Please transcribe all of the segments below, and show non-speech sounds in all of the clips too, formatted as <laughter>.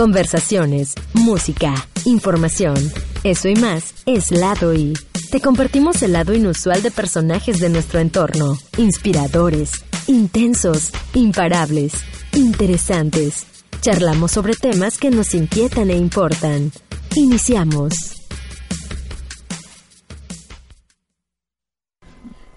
Conversaciones, música, información. Eso y más es Lado I. Te compartimos el lado inusual de personajes de nuestro entorno. Inspiradores, intensos, imparables, interesantes. Charlamos sobre temas que nos inquietan e importan. Iniciamos.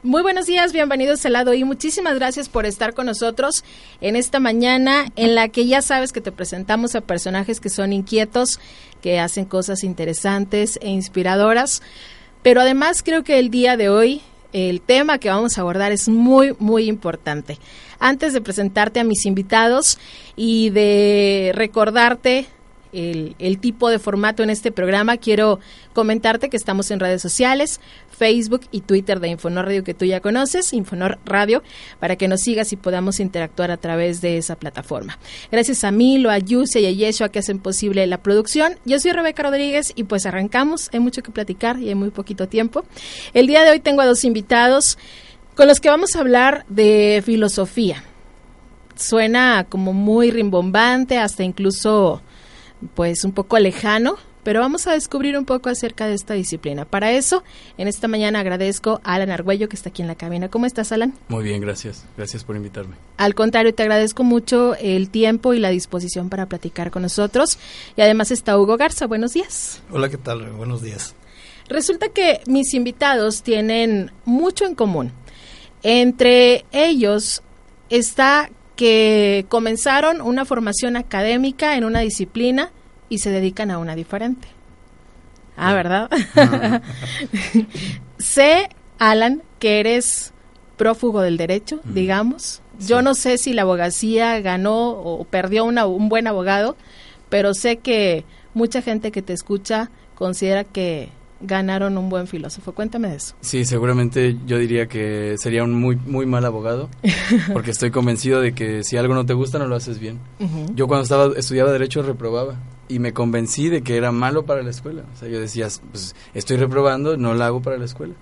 Muy buenos días, bienvenidos al lado y muchísimas gracias por estar con nosotros en esta mañana en la que ya sabes que te presentamos a personajes que son inquietos, que hacen cosas interesantes e inspiradoras, pero además creo que el día de hoy el tema que vamos a abordar es muy, muy importante. Antes de presentarte a mis invitados y de recordarte el, tipo de formato en este programa, quiero comentarte que estamos en redes sociales, Facebook y Twitter de Infonor Radio que tú ya conoces, Infonor Radio, para que nos sigas y podamos interactuar a través de esa plataforma. Gracias a Milo, a Yusia y a Yeshua que hacen posible la producción. Yo soy Rebeca Rodríguez y pues arrancamos. Hay mucho que platicar y hay muy poquito tiempo. El día de hoy tengo a dos invitados con los que vamos a hablar de filosofía. Suena como muy rimbombante, hasta incluso pues un poco lejano, pero vamos a descubrir un poco acerca de esta disciplina. Para eso, en esta mañana agradezco a Alan Argüello que está aquí en la cabina. ¿Cómo estás, Alan? Muy bien, gracias. Gracias por invitarme. Al contrario, te agradezco mucho el tiempo y la disposición para platicar con nosotros. Y además está Hugo Garza. Buenos días. Hola, ¿qué tal? Buenos días. Resulta que mis invitados tienen mucho en común. Entre ellos está que comenzaron una formación académica en una disciplina y se dedican a una diferente. Ah, ¿verdad? <laughs> sé, Alan, que eres prófugo del derecho, digamos. Yo no sé si la abogacía ganó o perdió un buen abogado, pero sé que mucha gente que te escucha considera que ganaron un buen filósofo. Cuéntame de eso. Sí, seguramente yo diría que sería un muy muy mal abogado, porque estoy convencido de que si algo no te gusta no lo haces bien. <laughs> Yo cuando estaba estudiaba derecho reprobaba y me convencí de que era malo para la escuela. O sea, yo decía, pues estoy reprobando, no lo hago para la escuela.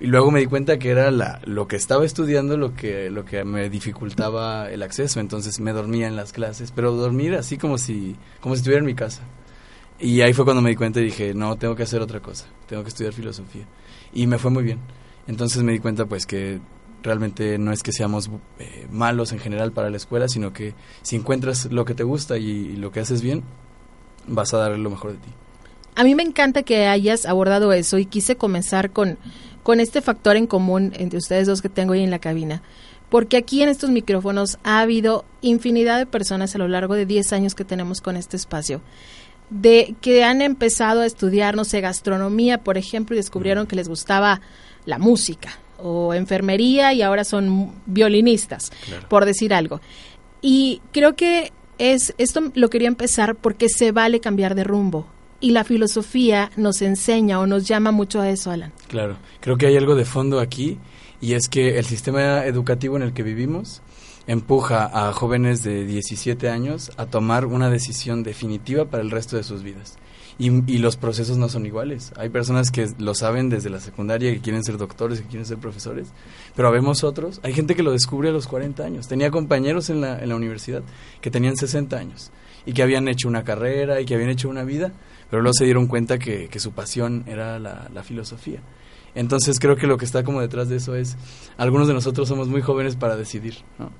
Y luego me di cuenta que era la, lo que estaba estudiando lo que, lo que me dificultaba el acceso. Entonces me dormía en las clases, pero dormir así como si, como si estuviera en mi casa. Y ahí fue cuando me di cuenta y dije, no, tengo que hacer otra cosa, tengo que estudiar filosofía. Y me fue muy bien. Entonces me di cuenta pues que realmente no es que seamos eh, malos en general para la escuela, sino que si encuentras lo que te gusta y, lo que haces bien, vas a dar lo mejor de ti. A mí me encanta que hayas abordado eso y quise comenzar con, con este factor en común entre ustedes dos que tengo ahí en la cabina. Porque aquí en estos micrófonos ha habido infinidad de personas a lo largo de 10 años que tenemos con este espacio de que han empezado a estudiar, no sé, gastronomía, por ejemplo, y descubrieron que les gustaba la música o enfermería y ahora son violinistas, por decir algo. Y creo que es esto lo quería empezar porque se vale cambiar de rumbo. Y la filosofía nos enseña o nos llama mucho a eso, Alan. Claro, creo que hay algo de fondo aquí y es que el sistema educativo en el que vivimos empuja a jóvenes de 17 años a tomar una decisión definitiva para el resto de sus vidas. Y, los procesos no son iguales. Hay personas que lo saben desde la secundaria, que quieren ser doctores, que quieren ser profesores, pero vemos otros. Hay gente que lo descubre a los 40 años. Tenía compañeros en la, en la universidad que tenían 60 años y que habían hecho una carrera y que habían hecho una vida, pero luego se dieron cuenta que, que su pasión era la, la filosofía. Entonces creo que lo que está como detrás de eso es, algunos de nosotros somos muy jóvenes para decidir, ¿no?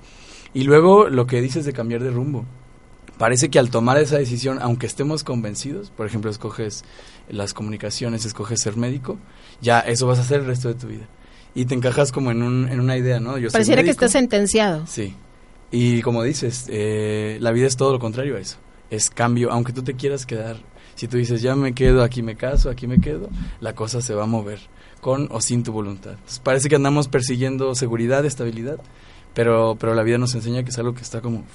Y luego lo que dices de cambiar de rumbo. Parece que al tomar esa decisión, aunque estemos convencidos, por ejemplo, escoges las comunicaciones, escoges ser médico, ya eso vas a hacer el resto de tu vida. Y te encajas como en, un, en una idea, ¿no? Yo Pareciera que estás sentenciado. Sí. Y como dices, eh, la vida es todo lo contrario a eso. Es cambio, aunque tú te quieras quedar. Si tú dices, ya me quedo, aquí me caso, aquí me quedo, la cosa se va a mover, con o sin tu voluntad. parece que andamos persiguiendo seguridad, estabilidad, pero, pero la vida nos enseña que es algo que está como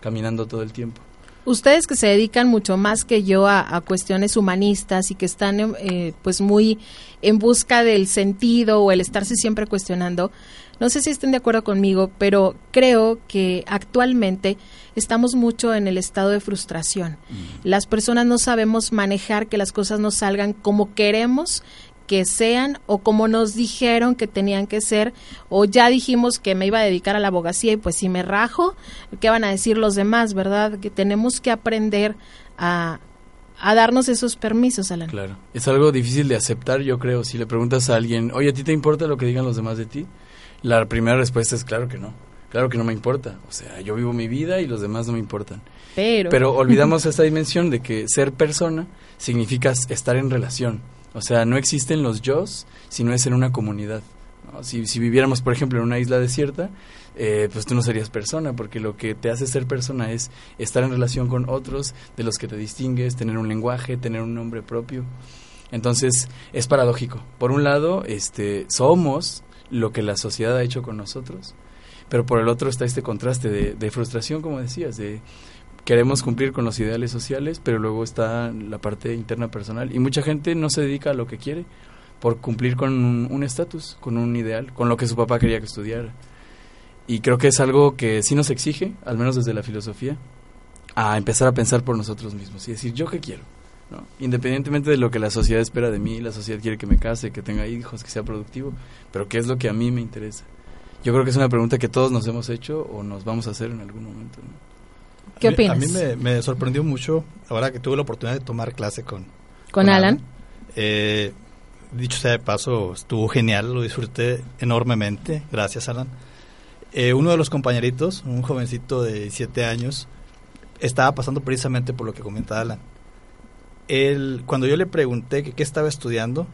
caminando todo el tiempo. Ustedes que se dedican mucho más que yo a, cuestiones humanistas y que están eh, pues muy en busca del sentido o el estarse siempre cuestionando, no sé si estén de acuerdo conmigo, pero creo que actualmente estamos mucho en el estado de frustración. Mm. Las personas no sabemos manejar que las cosas no salgan como queremos que sean o como nos dijeron que tenían que ser o ya dijimos que me iba a dedicar a la abogacía y pues si me rajo, ¿qué van a decir los demás, verdad? Que tenemos que aprender a, a darnos esos permisos, Alan. Claro, es algo difícil de aceptar, yo creo. Si le preguntas a alguien, oye, ¿a ti te importa lo que digan los demás de ti? La primera respuesta es claro que no. Claro que no me importa. O sea, yo vivo mi vida y los demás no me importan. Pero, Pero <laughs> olvidamos esta dimensión de que ser persona significa estar en relación. O sea, no existen los yo si no es en una comunidad. Si, si viviéramos, por ejemplo, en una isla desierta, eh, pues tú no serías persona, porque lo que te hace ser persona es estar en relación con otros de los que te distingues, tener un lenguaje, tener un nombre propio. Entonces, es paradójico. Por un lado, este, somos lo que la sociedad ha hecho con nosotros, pero por el otro está este contraste de frustración, como decías, de queremos cumplir con los ideales sociales, pero luego está la parte interna personal. Y mucha gente no se dedica a lo que quiere por cumplir con un estatus, con un ideal, con lo que su papá quería que estudiara. Y creo que es algo que sí nos exige, al menos desde la filosofía, a empezar a pensar por nosotros mismos y decir, ¿yo qué quiero? Independientemente de lo que la sociedad espera de mí, la sociedad quiere que me case, que tenga hijos, que sea productivo, pero ¿qué es lo que a mí me interesa? Yo creo que es una pregunta que todos nos hemos hecho o nos vamos a hacer en algún momento. ¿no? ¿Qué opinas? A mí, a mí me, me, sorprendió mucho ahora que tuve la oportunidad de tomar clase con, con, con Alan. Alan. Eh, dicho sea de paso, estuvo genial, lo disfruté enormemente. Gracias, Alan. Eh, uno de los compañeritos, un jovencito de 17 años, estaba pasando precisamente por lo que comentaba Alan. Él, cuando yo le pregunté que qué estaba estudiando,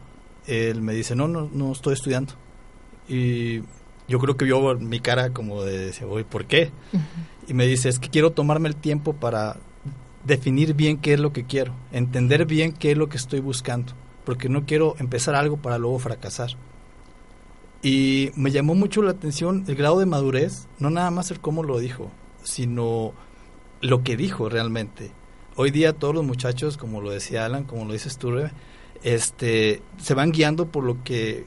él me dice, no, no, no estoy estudiando. Y yo creo que vio mi cara como de, oye, ¿por qué? Uh -huh. Y me dice, es que quiero tomarme el tiempo para definir bien qué es lo que quiero, entender bien qué es lo que estoy buscando, porque no quiero empezar algo para luego fracasar. Y me llamó mucho la atención el grado de madurez, no nada más el cómo lo dijo, sino lo que dijo realmente. Hoy día todos los muchachos, como lo decía Alan, como lo dices tú, este, se van guiando por lo que,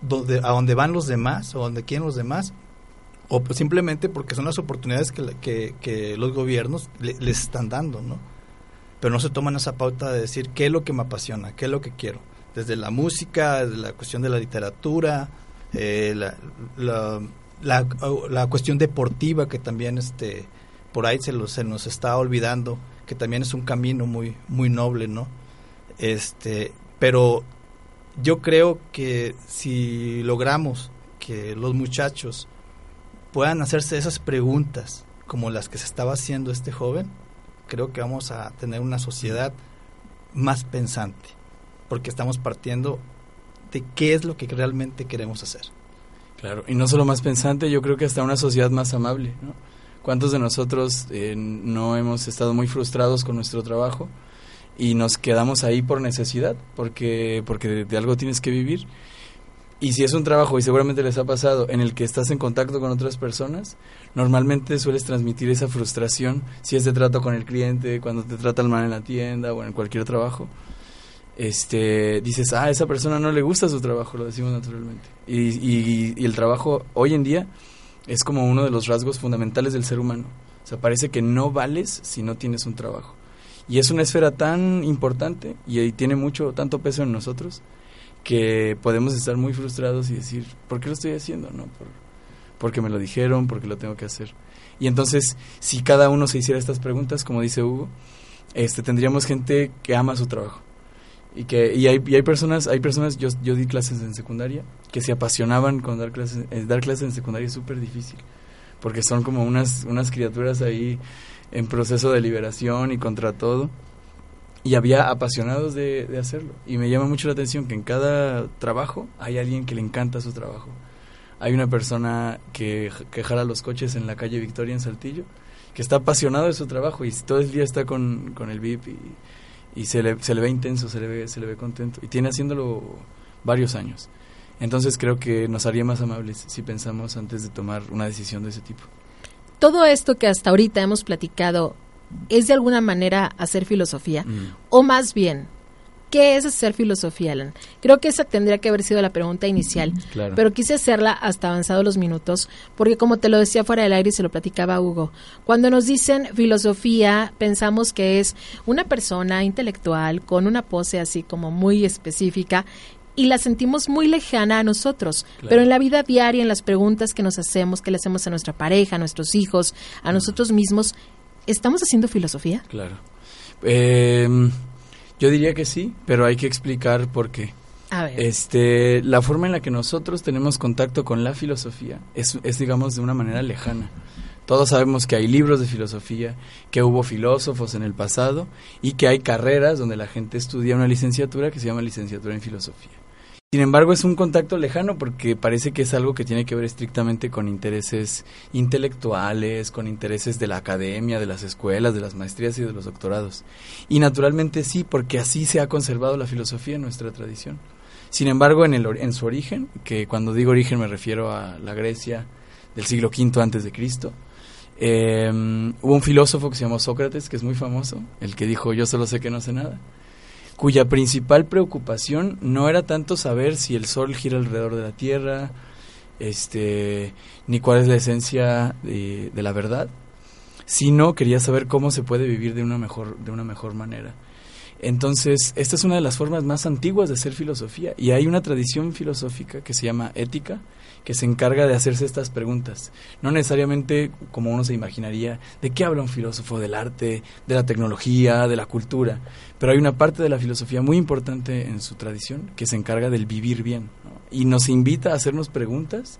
donde, a donde van los demás, o donde quieren los demás, o pues simplemente porque son las oportunidades que, que, que los gobiernos le, les están dando, ¿no? Pero no se toman esa pauta de decir qué es lo que me apasiona, qué es lo que quiero. Desde la música, desde la cuestión de la literatura, eh, la, la, cuestión deportiva que también este por ahí se, lo, se nos está olvidando que también es un camino muy muy noble no este pero yo creo que si logramos que los muchachos puedan hacerse esas preguntas como las que se estaba haciendo este joven creo que vamos a tener una sociedad más pensante porque estamos partiendo de qué es lo que realmente queremos hacer. Claro, y no solo más pensante, yo creo que hasta una sociedad más amable. ¿no? ¿Cuántos de nosotros eh, no hemos estado muy frustrados con nuestro trabajo y nos quedamos ahí por necesidad, porque, porque de, de algo tienes que vivir? Y si es un trabajo, y seguramente les ha pasado, en el que estás en contacto con otras personas, normalmente sueles transmitir esa frustración, si es de trato con el cliente, cuando te tratan mal en la tienda o en cualquier trabajo este dices, ah, a esa persona no le gusta su trabajo, lo decimos naturalmente. Y, y, y, el trabajo hoy en día es como uno de los rasgos fundamentales del ser humano. O sea, parece que no vales si no tienes un trabajo. Y es una esfera tan importante y, y tiene mucho, tanto peso en nosotros que podemos estar muy frustrados y decir, ¿por qué lo estoy haciendo? No, por, porque me lo dijeron, porque lo tengo que hacer. Y entonces, si cada uno se hiciera estas preguntas, como dice Hugo, este, tendríamos gente que ama su trabajo y que y hay, y hay personas hay personas yo, yo di clases en secundaria que se apasionaban con dar clases eh, dar clases en secundaria es súper difícil porque son como unas unas criaturas ahí en proceso de liberación y contra todo y había apasionados de, de, hacerlo y me llama mucho la atención que en cada trabajo hay alguien que le encanta su trabajo hay una persona que, que jala los coches en la calle Victoria en Saltillo que está apasionado de su trabajo y todo el día está con, con el VIP y se le, se le ve intenso, se le ve, se le ve contento. Y tiene haciéndolo varios años. Entonces creo que nos haría más amables si pensamos antes de tomar una decisión de ese tipo. Todo esto que hasta ahorita hemos platicado, ¿es de alguna manera hacer filosofía? Mm. O más bien, ¿qué es hacer filosofía, Alan? Creo que esa tendría que haber sido la pregunta inicial, claro. pero quise hacerla hasta avanzados los minutos, porque como te lo decía fuera del aire y se lo platicaba Hugo, cuando nos dicen filosofía, pensamos que es una persona intelectual con una pose así como muy específica y la sentimos muy lejana a nosotros. Pero en la vida diaria, en las preguntas que nos hacemos, que le hacemos a nuestra pareja, a nuestros hijos, a nosotros mismos, ¿estamos haciendo filosofía? Claro. Eh, yo diría que sí, pero hay que explicar por qué. A ver. Este, la forma en la que nosotros tenemos contacto con la filosofía es, es, digamos, de una manera lejana. Todos sabemos que hay libros de filosofía, que hubo filósofos en el pasado y que hay carreras donde la gente estudia una licenciatura que se llama licenciatura en filosofía. Sin embargo, es un contacto lejano porque parece que es algo que tiene que ver estrictamente con intereses intelectuales, con intereses de la academia, de las escuelas, de las maestrías y de los doctorados. Y naturalmente sí, porque así se ha conservado la filosofía en nuestra tradición. Sin embargo, en, el, en su origen, que cuando digo origen me refiero a la Grecia del siglo V antes de Cristo, eh, hubo un filósofo que se llamó Sócrates, que es muy famoso, el que dijo yo solo sé que no sé nada cuya principal preocupación no era tanto saber si el Sol gira alrededor de la Tierra, este, ni cuál es la esencia de, la verdad, sino quería saber cómo se puede vivir de una mejor, de una mejor manera. Entonces, esta es una de las formas más antiguas de hacer filosofía y hay una tradición filosófica que se llama ética, que se encarga de hacerse estas preguntas. No necesariamente como uno se imaginaría, ¿de qué habla un filósofo? Del arte, de la tecnología, de la cultura. Pero hay una parte de la filosofía muy importante en su tradición que se encarga del vivir bien y nos invita a hacernos preguntas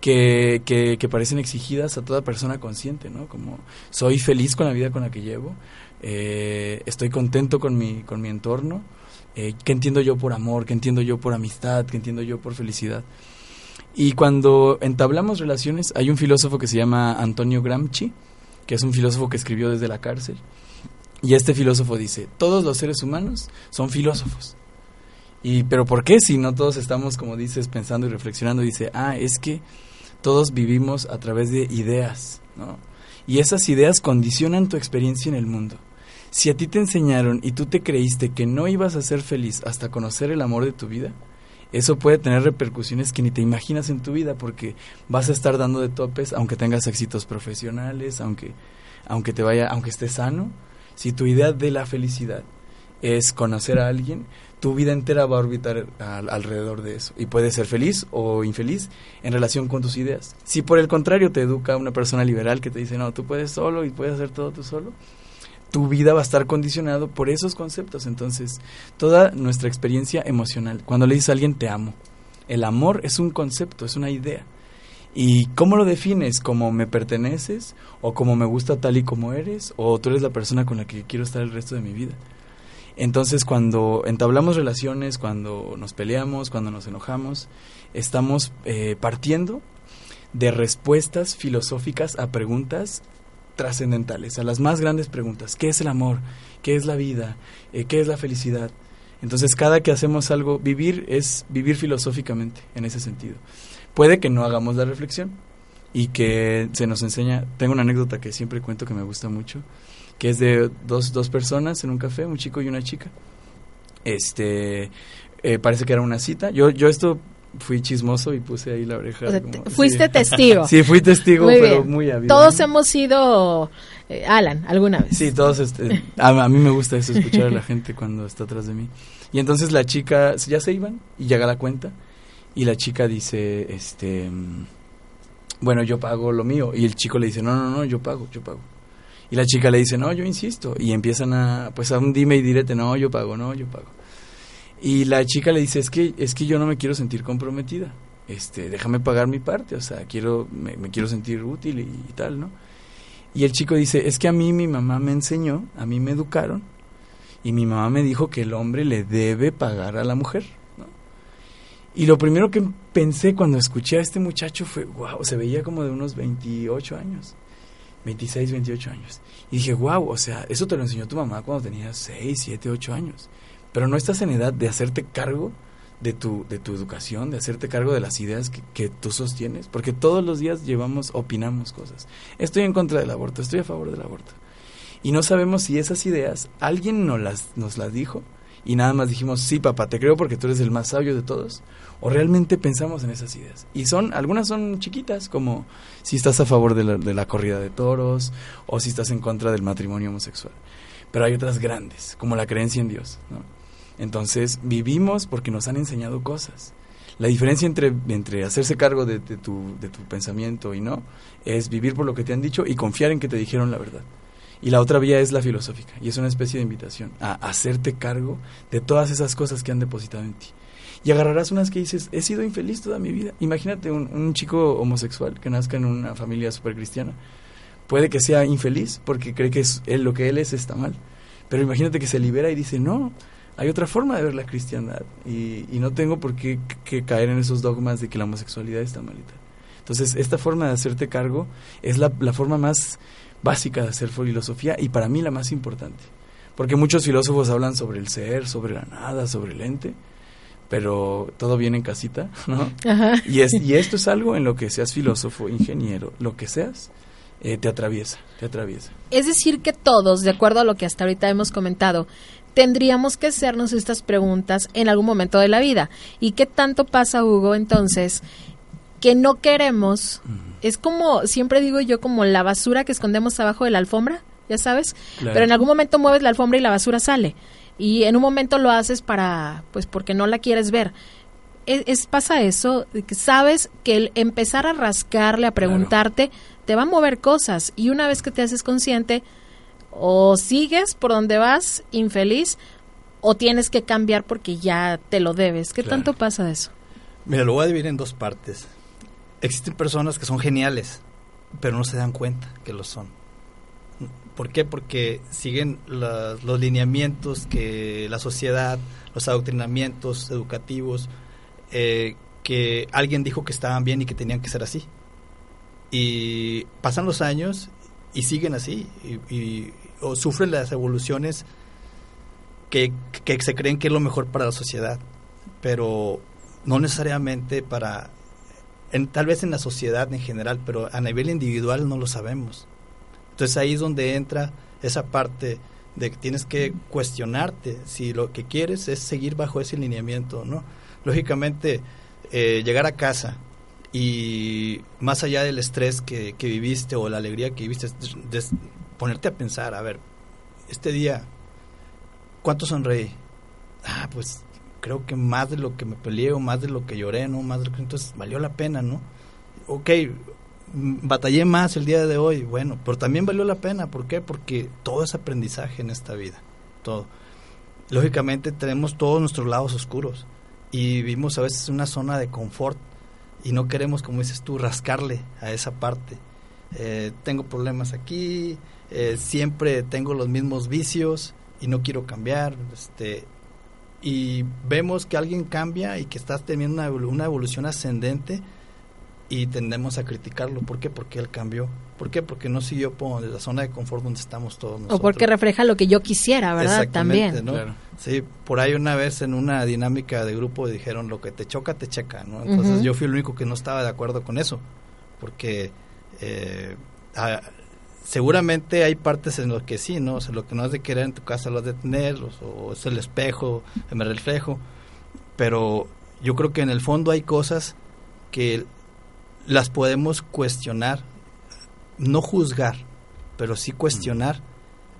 que, que, parecen exigidas a toda persona consciente, ¿no? Como, ¿soy feliz con la vida con la que llevo? Eh, ¿Estoy contento con mi, con mi entorno? Eh, ¿Qué entiendo yo por amor? ¿Qué entiendo yo por amistad? ¿Qué entiendo yo por felicidad? Y cuando entablamos relaciones, hay un filósofo que se llama Antonio Gramsci, que es un filósofo que escribió desde la cárcel. Y este filósofo dice, todos los seres humanos son filósofos. Y, pero ¿por qué si no todos estamos, como dices, pensando y reflexionando? Dice, ah, es que todos vivimos a través de ideas, ¿no? Y esas ideas condicionan tu experiencia en el mundo. Si a ti te enseñaron y tú te creíste que no ibas a ser feliz hasta conocer el amor de tu vida, eso puede tener repercusiones que ni te imaginas en tu vida porque vas a estar dando de topes aunque tengas éxitos profesionales, aunque aunque te vaya, aunque estés sano, si tu idea de la felicidad es conocer a alguien, tu vida entera va a orbitar alrededor de eso y puedes ser feliz o infeliz en relación con tus ideas. Si por el contrario te educa una persona liberal que te dice, "No, tú puedes solo y puedes hacer todo tú solo", tu vida va a estar condicionado por esos conceptos. Entonces, toda nuestra experiencia emocional, cuando le dices a alguien te amo, el amor es un concepto, es una idea. ¿Y cómo lo defines? ¿Como me perteneces? ¿O como me gusta tal y como eres? ¿O tú eres la persona con la que quiero estar el resto de mi vida? Entonces, cuando entablamos relaciones, cuando nos peleamos, cuando nos enojamos, estamos eh, partiendo de respuestas filosóficas a preguntas trascendentales, a las más grandes preguntas. ¿Qué es el amor? ¿Qué es la vida? Eh, ¿Qué es la felicidad? Entonces, cada que hacemos algo, vivir es vivir filosóficamente, en ese sentido. Puede que no hagamos la reflexión y que se nos enseña. Tengo una anécdota que siempre cuento que me gusta mucho, que es de dos, dos personas en un café, un chico y una chica. Este, eh, parece que era una cita. Yo, yo esto fui chismoso y puse ahí la oreja. fuiste testigo. <laughs> sí, fui testigo, pero muy. Todos hemos sido eh, Alan alguna vez. Sí, todos. Este, a, mí me gusta eso, escuchar a la gente cuando está atrás de mí. Y entonces la chica, ya se iban y llega la cuenta y la chica dice, este, bueno, yo pago lo mío. Y el chico le dice, no, no, no, yo pago, yo pago. Y la chica le dice, no, yo insisto. Y empiezan a, pues a un dime y direte, no, yo pago, no, yo pago. Y la chica le dice, es que, es que yo no me quiero sentir comprometida. Este, déjame pagar mi parte, o sea, quiero, me, quiero sentir útil y, tal, ¿no? Y el chico dice, es que a mí mi mamá me enseñó, a mí me educaron, y mi mamá me dijo que el hombre le debe pagar a la mujer, ¿no? Y lo primero que pensé cuando escuché a este muchacho fue, wow, se veía como de unos 28 años, 26, 28 años. Y dije, wow, o sea, eso te lo enseñó tu mamá cuando tenías 6, 7, 8 años pero no estás en edad de hacerte cargo de tu, de tu educación, de hacerte cargo de las ideas que, tú sostienes, porque todos los días llevamos, opinamos cosas. Estoy en contra del aborto, estoy a favor del aborto. Y no sabemos si esas ideas alguien nos las, nos las dijo y nada más dijimos, sí, papá, te creo porque tú eres el más sabio de todos, o realmente pensamos en esas ideas. Y son, algunas son chiquitas, como si estás a favor de la, de la corrida de toros, o si estás en contra del matrimonio homosexual. Pero hay otras grandes, como la creencia en Dios, ¿no? Entonces, vivimos porque nos han enseñado cosas. La diferencia entre, entre hacerse cargo de, tu, de tu pensamiento y no es vivir por lo que te han dicho y confiar en que te dijeron la verdad. Y la otra vía es la filosófica, y es una especie de invitación a hacerte cargo de todas esas cosas que han depositado en ti. Y agarrarás unas que dices, he sido infeliz toda mi vida. Imagínate un, un chico homosexual que nazca en una familia super cristiana. Puede que sea infeliz porque cree que es, él, lo que él es está mal. Pero imagínate que se libera y dice, no, hay otra forma de ver la cristiandad. Y, y no tengo por qué que caer en esos dogmas de que la homosexualidad está malita. Entonces, esta forma de hacerte cargo es la, la forma más básica de hacer filosofía y para mí la más importante. Porque muchos filósofos hablan sobre el ser, sobre la nada, sobre el ente, pero todo viene en casita, ¿no? Ajá. Y, es, y esto es algo en lo que seas filósofo, ingeniero, lo que seas, eh, te atraviesa, te atraviesa. Es decir, que todos, de acuerdo a lo que hasta ahorita hemos comentado, tendríamos que hacernos estas preguntas en algún momento de la vida. ¿Y qué tanto pasa, Hugo, entonces, que no queremos? Es como, siempre digo yo, como la basura que escondemos abajo de la alfombra, ya sabes, Claro. pero en algún momento mueves la alfombra y la basura sale. Y en un momento lo haces para, pues porque no la quieres ver. Es, es- pasa eso, sabes que el empezar a rascarle, a preguntarte, te va a mover cosas. Y una vez que te haces consciente, o sigues por donde vas infeliz, o tienes que cambiar porque ya te lo debes. ¿Qué Claro. tanto pasa de eso? Mira, lo voy a dividir en dos partes. Existen personas que son geniales, pero no se dan cuenta que lo son. ¿Por qué? Porque siguen los lineamientos que la sociedad, los adoctrinamientos educativos, eh, que alguien dijo que estaban bien y que tenían que ser así. Y pasan los años y siguen así, y, o sufren las evoluciones que, que se creen que es lo mejor para la sociedad, pero no necesariamente para, en, tal vez en la sociedad en general, pero a nivel individual no lo sabemos. Entonces ahí es donde entra esa parte de que tienes que cuestionarte si lo que quieres es seguir bajo ese lineamiento, ¿no? Lógicamente, eh, llegar a casa y más allá del estrés que, que viviste o la alegría que viviste, ponerte a pensar, a ver, este día, ¿cuánto sonreí? Ah, pues creo que más de lo que me peleé o más de lo que lloré, ¿no? Más de lo que entonces valió la pena, ¿no? Ok, mm, batallé más el día de hoy, bueno, pero también valió la pena, ¿por qué? Porque todo es aprendizaje en esta vida, todo. Lógicamente tenemos todos nuestros lados oscuros y vivimos a veces una zona de confort y no queremos, como dices tú, rascarle a esa parte. Eh, tengo problemas aquí, eh, siempre tengo los mismos vicios y no quiero cambiar, este, y vemos que alguien cambia y que estás teniendo una, una evolución ascendente y tendemos a criticarlo. ¿Por qué? Porque él cambió. ¿Por qué? Porque no siguió por la zona de confort donde estamos todos nosotros. O porque refleja lo que yo quisiera, ¿verdad? Exactamente, También. ¿no? Claro. Sí, por ahí una vez en una dinámica de grupo dijeron lo que te choca, te checa, ¿no? Entonces yo fui el único que no estaba de acuerdo con eso, porque eh, seguramente hay partes en las que sí, ¿no? O sea, lo que no has de querer en tu casa lo has de tener, o, o es el espejo, me reflejo, pero yo creo que en el fondo hay cosas que las podemos cuestionar, no juzgar, pero sí cuestionar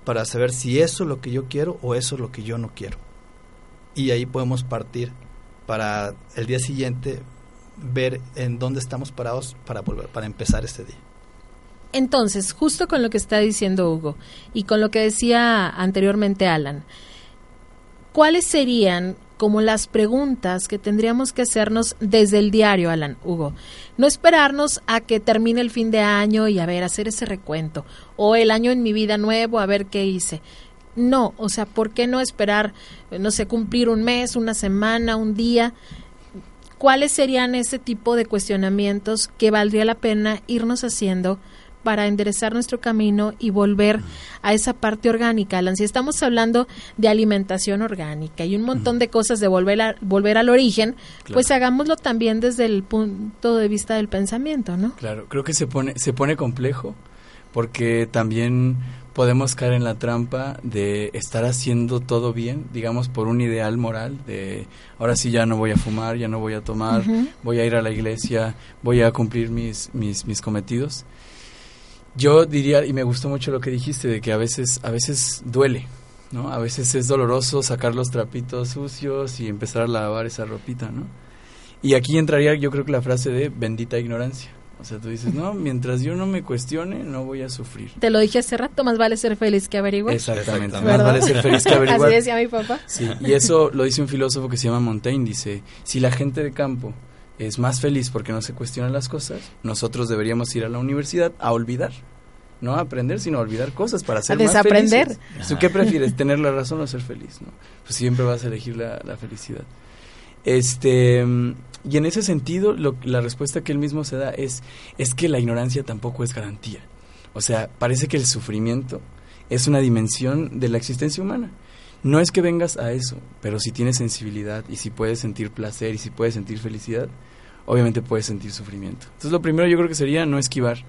para saber si eso es lo que yo quiero o eso es lo que yo no quiero. Y ahí podemos partir para el día siguiente ver en dónde estamos parados para volver para empezar este día. Entonces, justo con lo que está diciendo Hugo y con lo que decía anteriormente Alan, ¿cuáles serían como las preguntas que tendríamos que hacernos desde el diario, Alan, Hugo? No esperarnos a que termine el fin de año y a ver, hacer ese recuento, o el año en mi vida nuevo, a ver qué hice. No, o sea, ¿por qué no esperar, no sé, cumplir un mes, una semana, un día? ¿Cuáles serían ese tipo de cuestionamientos que valdría la pena irnos haciendo para enderezar nuestro camino y volver a esa parte orgánica? Alan, si estamos hablando de alimentación orgánica y un montón de cosas de volver, a, volver al origen, Claro. pues hagámoslo también desde el punto de vista del pensamiento, ¿no? Claro, creo que se pone, se pone complejo porque también podemos caer en la trampa de estar haciendo todo bien, digamos, por un ideal moral de ahora sí ya no voy a fumar, ya no voy a tomar, voy a ir a la iglesia, voy a cumplir mis, mis, mis cometidos. Yo diría, y me gustó mucho lo que dijiste, de que a veces, a veces duele, ¿no? A veces es doloroso sacar los trapitos sucios y empezar a lavar esa ropita, ¿no? Y aquí entraría yo creo que la frase de bendita ignorancia. O sea, tú dices, no, <laughs> mientras yo no me cuestione, no voy a sufrir. Te lo dije hace rato, más vale ser feliz que averiguar. Exactamente, Exactamente. más vale ser feliz que <laughs> averiguar. Así decía mi papá. Sí, y eso lo dice un filósofo que se llama Montaigne, dice, si la gente de campo es más feliz porque no se cuestionan las cosas, nosotros deberíamos ir a la universidad a olvidar. No a aprender, sino a olvidar cosas para ser A más desaprender. felices. ¿Tú qué prefieres, tener la razón o ser feliz? ¿no? Pues siempre vas a elegir la, la felicidad. Este, y en ese sentido, lo- la respuesta que él mismo se da es, es que la ignorancia tampoco es garantía. O sea, parece que el sufrimiento es una dimensión de la existencia humana. No es que vengas a eso, pero si tienes sensibilidad y si puedes sentir placer y si puedes sentir felicidad, obviamente puedes sentir sufrimiento. Entonces lo primero yo creo que sería no esquivar,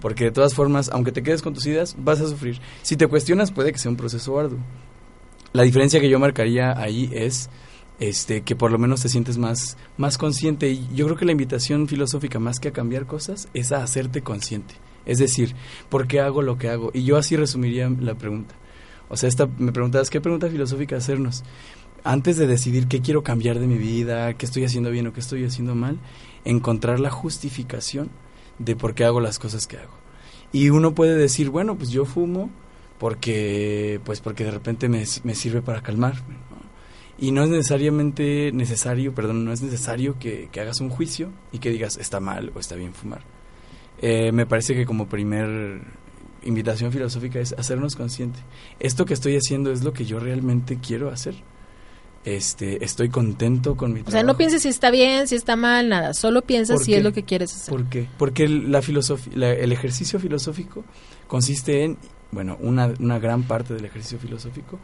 porque de todas formas, aunque te quedes con tus ideas, vas a sufrir. Si te cuestionas, puede que sea un proceso arduo. La diferencia que yo marcaría ahí es este que por lo menos te sientes más más consciente y yo creo que la invitación filosófica más que a cambiar cosas es a hacerte consciente. Es decir, ¿por qué hago lo que hago? Y yo así resumiría la pregunta. O sea, esta, me preguntabas, ¿qué pregunta filosófica hacernos? Antes de decidir qué quiero cambiar de mi vida, qué estoy haciendo bien o qué estoy haciendo mal, encontrar la justificación de por qué hago las cosas que hago. Y uno puede decir, bueno, pues yo fumo porque, pues porque de repente me, me sirve para calmarme. Y no es necesariamente necesario, perdón, no es necesario que, que hagas un juicio y que digas está mal o está bien fumar. Eh, me parece que como primer invitación filosófica es hacernos consciente. Esto que estoy haciendo es lo que yo realmente quiero hacer. Este, estoy contento con mi O trabajo. sea, no pienses si está bien, si está mal, nada. Solo piensa ¿Por si qué? es lo que quieres hacer. ¿Por qué? Porque el, la la- el ejercicio filosófico consiste en, bueno, una, una gran parte del ejercicio filosófico,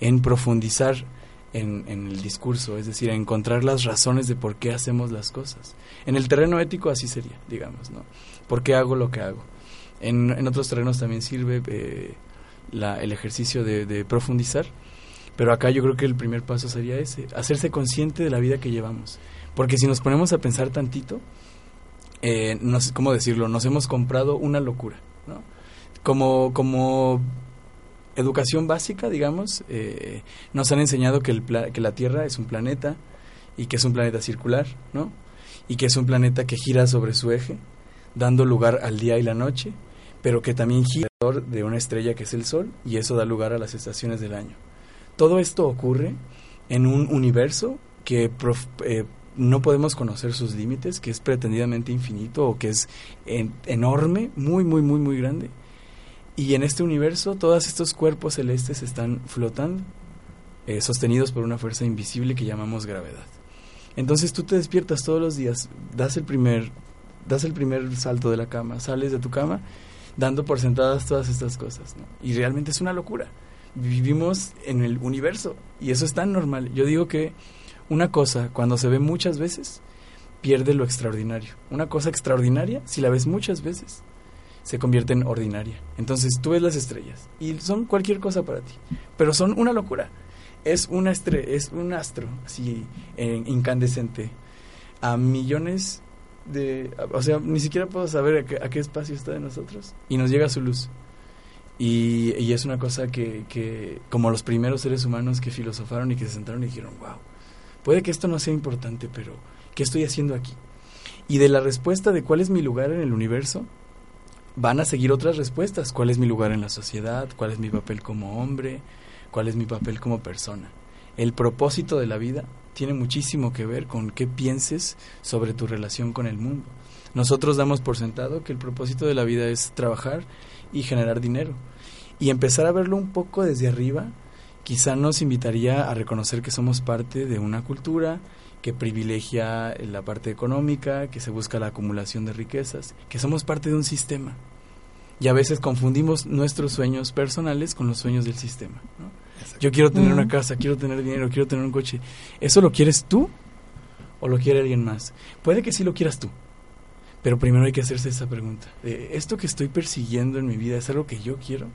en profundizar en, en el discurso, es decir, en encontrar las razones de por qué hacemos las cosas. En el terreno ético así sería, digamos, ¿no? ¿Por qué hago lo que hago? En, otros terrenos también sirve eh, la- el ejercicio de, profundizar, pero acá yo creo que el primer paso sería ese, hacerse consciente de la vida que llevamos. Porque si nos ponemos a pensar tantito, eh, no cómo decirlo, nos hemos comprado una locura. Como, como educación básica, digamos, eh, nos han enseñado que, el que la Tierra es un planeta y que es un planeta circular, ¿no? Y que es un planeta que gira sobre su eje, dando lugar al día y la noche, pero que también gira alrededor de una estrella que es el Sol y eso da lugar a las estaciones del año. Todo esto ocurre en un universo que eh, no podemos conocer sus límites, que es pretendidamente infinito o que es en- enorme, muy, muy, muy, muy grande. Y en este universo todos estos cuerpos celestes están flotando, eh, sostenidos por una fuerza invisible que llamamos gravedad. Entonces tú te despiertas todos los días, das el primer, das el primer salto de la cama, sales de tu cama, dando por sentadas todas estas cosas. Y realmente es una locura. Vivimos en el universo y eso es tan normal. Yo digo que una cosa, cuando se ve muchas veces, pierde lo extraordinario. Una cosa extraordinaria, si la ves muchas veces, se convierte en ordinaria. Entonces tú ves las estrellas y son cualquier cosa para ti, pero son una locura. Es una estre es un astro así eh, incandescente a millones de, o sea, ni siquiera puedo saber a qué, espacio está de nosotros y nos llega su luz. Y, y es una cosa que, que, como los primeros seres humanos que filosofaron y que se sentaron y dijeron, wow, puede que esto no sea importante, pero ¿qué estoy haciendo aquí? Y de la respuesta de cuál es mi lugar en el universo, van a seguir otras respuestas. ¿Cuál es mi lugar en la sociedad? ¿Cuál es mi papel como hombre? ¿Cuál es mi papel como persona? El propósito de la vida tiene muchísimo que ver con qué pienses sobre tu relación con el mundo. Nosotros damos por sentado que el propósito de la vida es trabajar y generar dinero. Y empezar a verlo un poco desde arriba, quizá nos invitaría a reconocer que somos parte de una cultura que privilegia la parte económica, que se busca la acumulación de riquezas, que somos parte de un sistema. Y a veces confundimos nuestros sueños personales con los sueños del sistema. Yo quiero tener una casa, quiero tener dinero, quiero tener un coche. ¿Eso lo quieres tú o lo quiere alguien más? Puede que sí lo quieras tú, pero primero hay que hacerse esa pregunta. de, ¿Esto que estoy persiguiendo en mi vida es algo que yo quiero?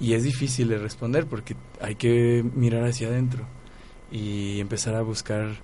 Y es difícil de responder porque hay que mirar hacia adentro y empezar a buscar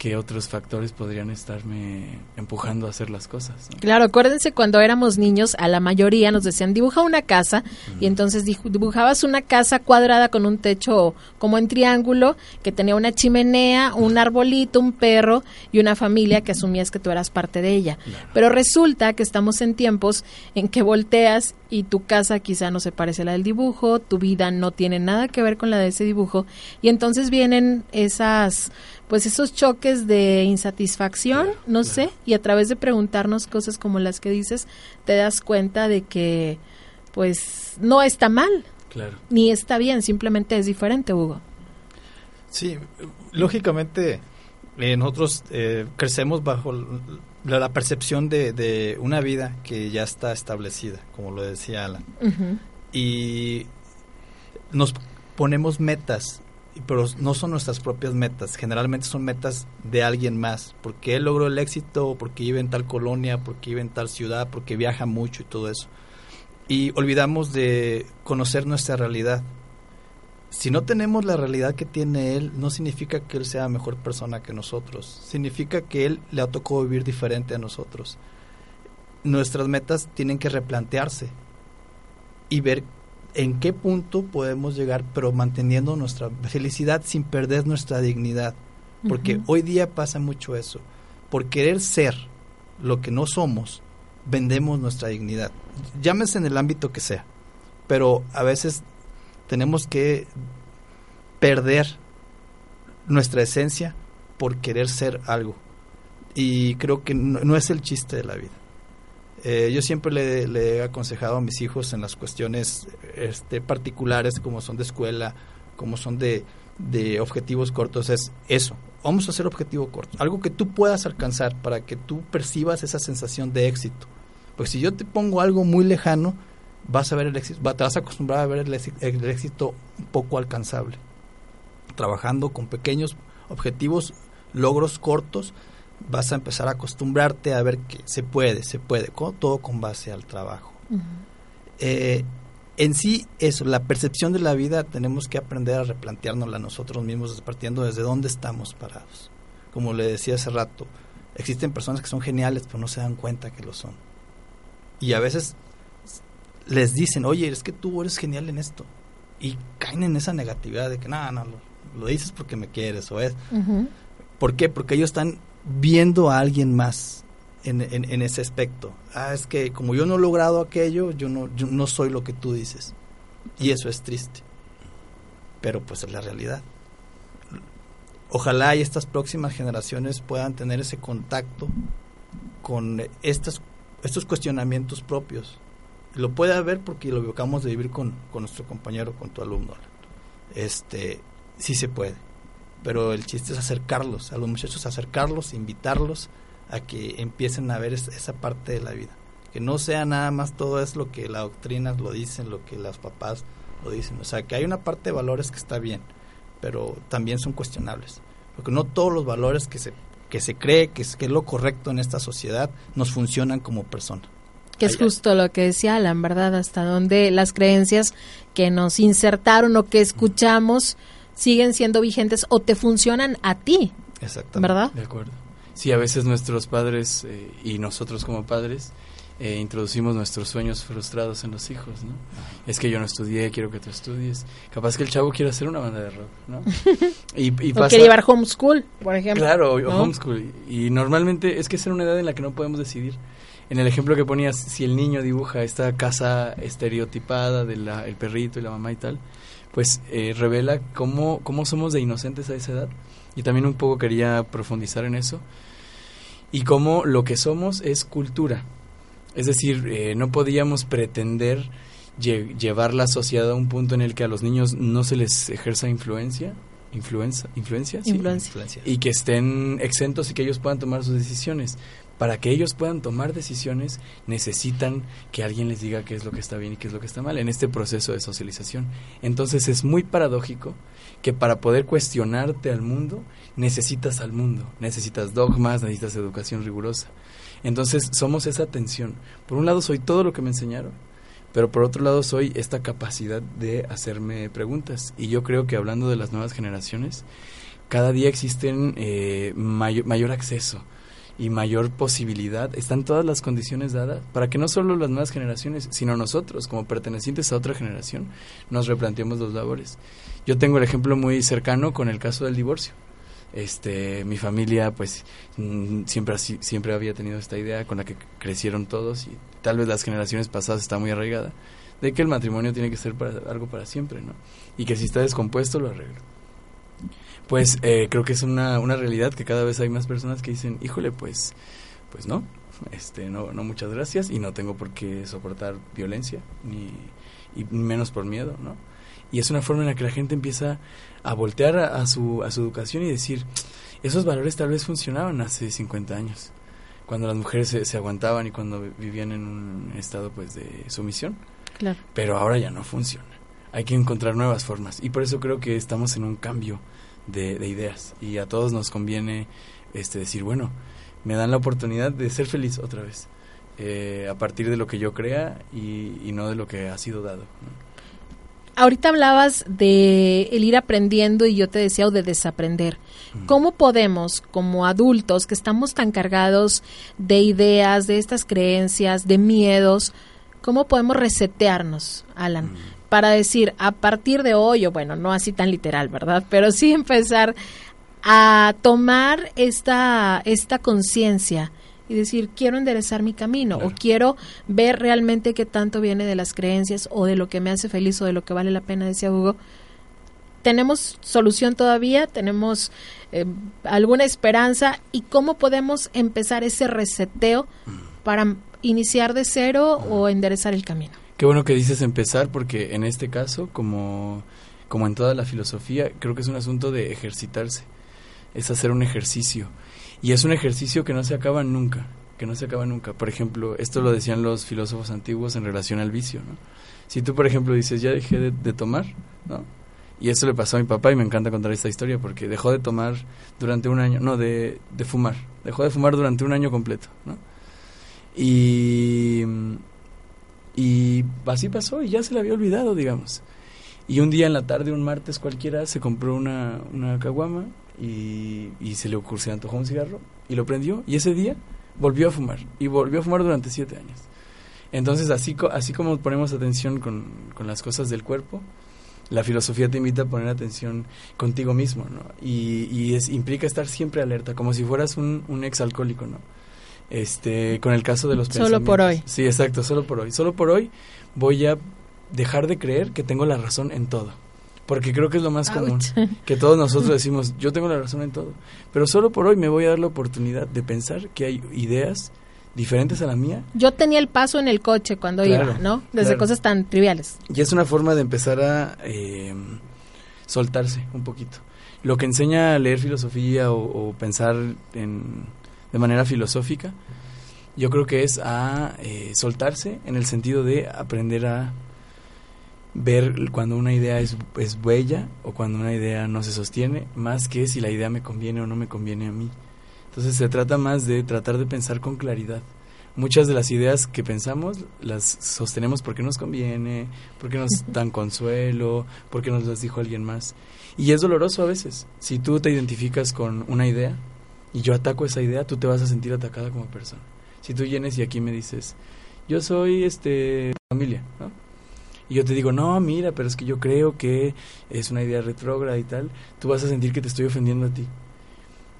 qué otros factores podrían estarme empujando a hacer las cosas. Claro, acuérdense cuando éramos niños, a la mayoría nos decían, dibuja una casa, y entonces dibujabas una casa cuadrada con un techo como en triángulo, que tenía una chimenea, un arbolito, un perro y una familia que asumías que tú eras parte de ella. Pero resulta que estamos en tiempos en que volteas y tu casa quizá no se parece a la del dibujo, tu vida no tiene nada que ver con la de ese dibujo, y entonces vienen esas pues esos choques de insatisfacción, no sé, y a través de preguntarnos cosas como las que dices, te das cuenta de que pues no está mal. Claro. Ni está bien, simplemente es diferente, Hugo. Sí, lógicamente eh, nosotros eh, crecemos bajo la, percepción de, una vida que ya está establecida, como lo decía Alan. Y nos ponemos metas pero no son nuestras propias metas, generalmente son metas de alguien más, porque él logró el éxito, porque vive en tal colonia, porque vive en tal ciudad, porque viaja mucho y todo eso. Y olvidamos de conocer nuestra realidad. Si no tenemos la realidad que tiene él, no significa que él sea mejor persona que nosotros, significa que él le ha tocado vivir diferente a nosotros. Nuestras metas tienen que replantearse y ver en qué punto podemos llegar, pero manteniendo nuestra felicidad sin perder nuestra dignidad. Porque hoy día pasa mucho eso. Por querer ser lo que no somos, vendemos nuestra dignidad. Llámese en el ámbito que sea. Pero a veces tenemos que perder nuestra esencia por querer ser algo. Y creo que no es el chiste de la vida. Eh, yo siempre le, he aconsejado a mis hijos en las cuestiones este, particulares, como son de escuela, como son de, objetivos cortos, es eso. Vamos a hacer objetivo corto, algo que tú puedas alcanzar para que tú percibas esa sensación de éxito. Pues si yo te pongo algo muy lejano, vas a ver el éxito, te vas a acostumbrar a ver el éxito un poco alcanzable. Trabajando con pequeños objetivos, logros cortos, vas a empezar a acostumbrarte a ver que se puede, se puede, todo con base al trabajo. Eh, en sí, eso, la percepción de la vida tenemos que aprender a replanteárnosla nosotros mismos, partiendo desde dónde estamos parados. Como le decía hace rato, existen personas que son geniales, pero no se dan cuenta que lo son. Y a veces les dicen, oye, es que tú eres genial en esto. Y caen en esa negatividad de que, no, no, lo, dices porque me quieres, o es. ¿Por qué? Porque ellos están viendo a alguien más en, ese aspecto. Ah, es que como yo no he logrado aquello, yo no, yo no soy lo que tú dices. Y eso es triste. Pero pues es la realidad. Ojalá y estas próximas generaciones puedan tener ese contacto con estas, estos cuestionamientos propios. Lo puede haber porque lo acabamos de vivir con, con nuestro compañero, con tu alumno. Este, sí se puede pero el chiste es acercarlos a los muchachos, acercarlos, invitarlos a que empiecen a ver esa parte de la vida. Que no sea nada más todo es lo que las doctrinas lo dicen, lo que las papás lo dicen. O sea, que hay una parte de valores que está bien, pero también son cuestionables. Porque no todos los valores que se, que se cree que es, que es lo correcto en esta sociedad nos funcionan como persona. Que es justo lo que decía Alan, ¿verdad? Hasta donde las creencias que nos insertaron o que escuchamos siguen siendo vigentes o te funcionan a ti. Exactamente. ¿Verdad? De acuerdo. Sí, a veces nuestros padres eh, y nosotros como padres eh, introducimos nuestros sueños frustrados en los hijos, ¿no? Es que yo no estudié, quiero que tú estudies. Capaz que el chavo quiere hacer una banda de rock, ¿no? <laughs> Y, y o quiere llevar homeschool, por ejemplo. Claro, homeschool. Y normalmente es que es una edad en la que no podemos decidir. En el ejemplo que ponías, si el niño dibuja esta casa estereotipada del el perrito y la mamá y tal, pues eh, revela cómo, cómo somos de inocentes a esa edad. Y también un poco quería profundizar en eso. Y cómo lo que somos es cultura. Es decir, eh, no podíamos pretender llevar la sociedad a un punto en el que a los niños no se les ejerza influencia, influencia, influencia, influencia. y que estén exentos y que ellos puedan tomar sus decisiones para que ellos puedan tomar decisiones, necesitan que alguien les diga qué es lo que está bien y qué es lo que está mal en este proceso de socialización. Entonces es muy paradójico que para poder cuestionarte al mundo, necesitas al mundo, necesitas dogmas, necesitas educación rigurosa. Entonces somos esa tensión. Por un lado soy todo lo que me enseñaron, pero por otro lado soy esta capacidad de hacerme preguntas. Y yo creo que hablando de las nuevas generaciones, cada día existen eh, mayor, mayor acceso y mayor posibilidad, están todas las condiciones dadas para que no solo las nuevas generaciones, sino nosotros, como pertenecientes a otra generación, nos replanteemos los labores. Yo tengo el ejemplo muy cercano con el caso del divorcio. Este, mi familia, pues, mm, siempre así, siempre había tenido esta idea con la que crecieron todos y tal vez las generaciones pasadas está muy arraigada de que el matrimonio tiene que ser para, algo para siempre, ¿no? Y que si está descompuesto lo arreglo pues eh, creo que es una, una realidad que cada vez hay más personas que dicen, híjole, pues, pues no, este, no, no muchas gracias y no tengo por qué soportar violencia, ni y menos por miedo, ¿no? Y es una forma en la que la gente empieza a voltear a, su, a su educación y decir, esos valores tal vez funcionaban hace 50 años, cuando las mujeres se, se aguantaban y cuando vivían en un estado pues de sumisión. Claro. Pero ahora ya no funciona. Hay que encontrar nuevas formas. Y por eso creo que estamos en un cambio de, ideas y a todos nos conviene este decir bueno me dan la oportunidad de ser feliz otra vez eh, a partir de lo que yo crea y, no de lo que ha sido dado ahorita hablabas de el ir aprendiendo y yo te decía o de desaprender. ¿Cómo podemos, como adultos que estamos tan cargados de ideas, de estas creencias, de miedos, cómo podemos resetearnos, Alan? Para decir a partir de hoy, o bueno, no así tan literal, ¿verdad? Pero sí empezar a tomar esta, esta conciencia y decir, quiero enderezar mi camino o quiero ver realmente qué tanto viene de las creencias o de lo que me hace feliz o de lo que vale la pena, decía Hugo. ¿Tenemos solución todavía? ¿Tenemos eh, alguna esperanza? ¿Y cómo podemos empezar ese reseteo para iniciar de cero o enderezar el camino? Qué bueno que dices empezar porque en este caso, como, como en toda la filosofía, creo que es un asunto de ejercitarse, es hacer un ejercicio. Y es un ejercicio que no se acaba nunca, que no se acaba nunca. Por ejemplo, esto lo decían los filósofos antiguos en relación al vicio, ¿no? Si tú, por ejemplo, dices, ya dejé de, tomar, ¿no? Y eso le pasó a mi papá y me encanta contar esta historia porque dejó de tomar durante un año, no, de, de fumar, dejó de fumar durante un año completo, ¿no? Y y así pasó y ya se le había olvidado, digamos. Y un día en la tarde, un martes cualquiera, se compró una, una caguama y, se le ocurrió, se antojó un cigarro y lo prendió. Y ese día volvió a fumar y volvió a fumar durante siete años. Entonces, así, así como ponemos atención con, con las cosas del cuerpo, la filosofía te invita a poner atención contigo mismo, ¿no? Y, es, implica estar siempre alerta, como si fueras un, un ex alcohólico, ¿no? Este, con el caso de los Solo por hoy. Sí, exacto, solo por hoy. Solo por hoy voy a dejar de creer que tengo la razón en todo. Porque creo que es lo más común. <laughs> Que todos nosotros decimos, yo tengo la razón en todo. Pero solo por hoy me voy a dar la oportunidad de pensar que hay ideas diferentes a la mía. Yo tenía el paso en el coche cuando iba, ¿no? Desde cosas tan triviales. Y es una forma de empezar a eh, soltarse un poquito. Lo que enseña a leer filosofía o pensar en de manera filosófica, yo creo que es a eh, soltarse en el sentido de aprender a ver cuando una idea es, es bella o cuando una idea no se sostiene, más que si la idea me conviene o no me conviene a mí. Entonces se trata más de tratar de pensar con claridad. Muchas de las ideas que pensamos las sostenemos porque nos conviene, porque nos dan consuelo, porque nos las dijo alguien más. Y es doloroso a veces. Si tú te identificas con una idea, y yo ataco esa idea, tú te vas a sentir atacada como persona. Si tú vienes y aquí me dices, yo soy este familia. Y yo te digo, no, mira, pero es que yo creo que es una idea retrógrada y tal, tú vas a sentir que te estoy ofendiendo a ti.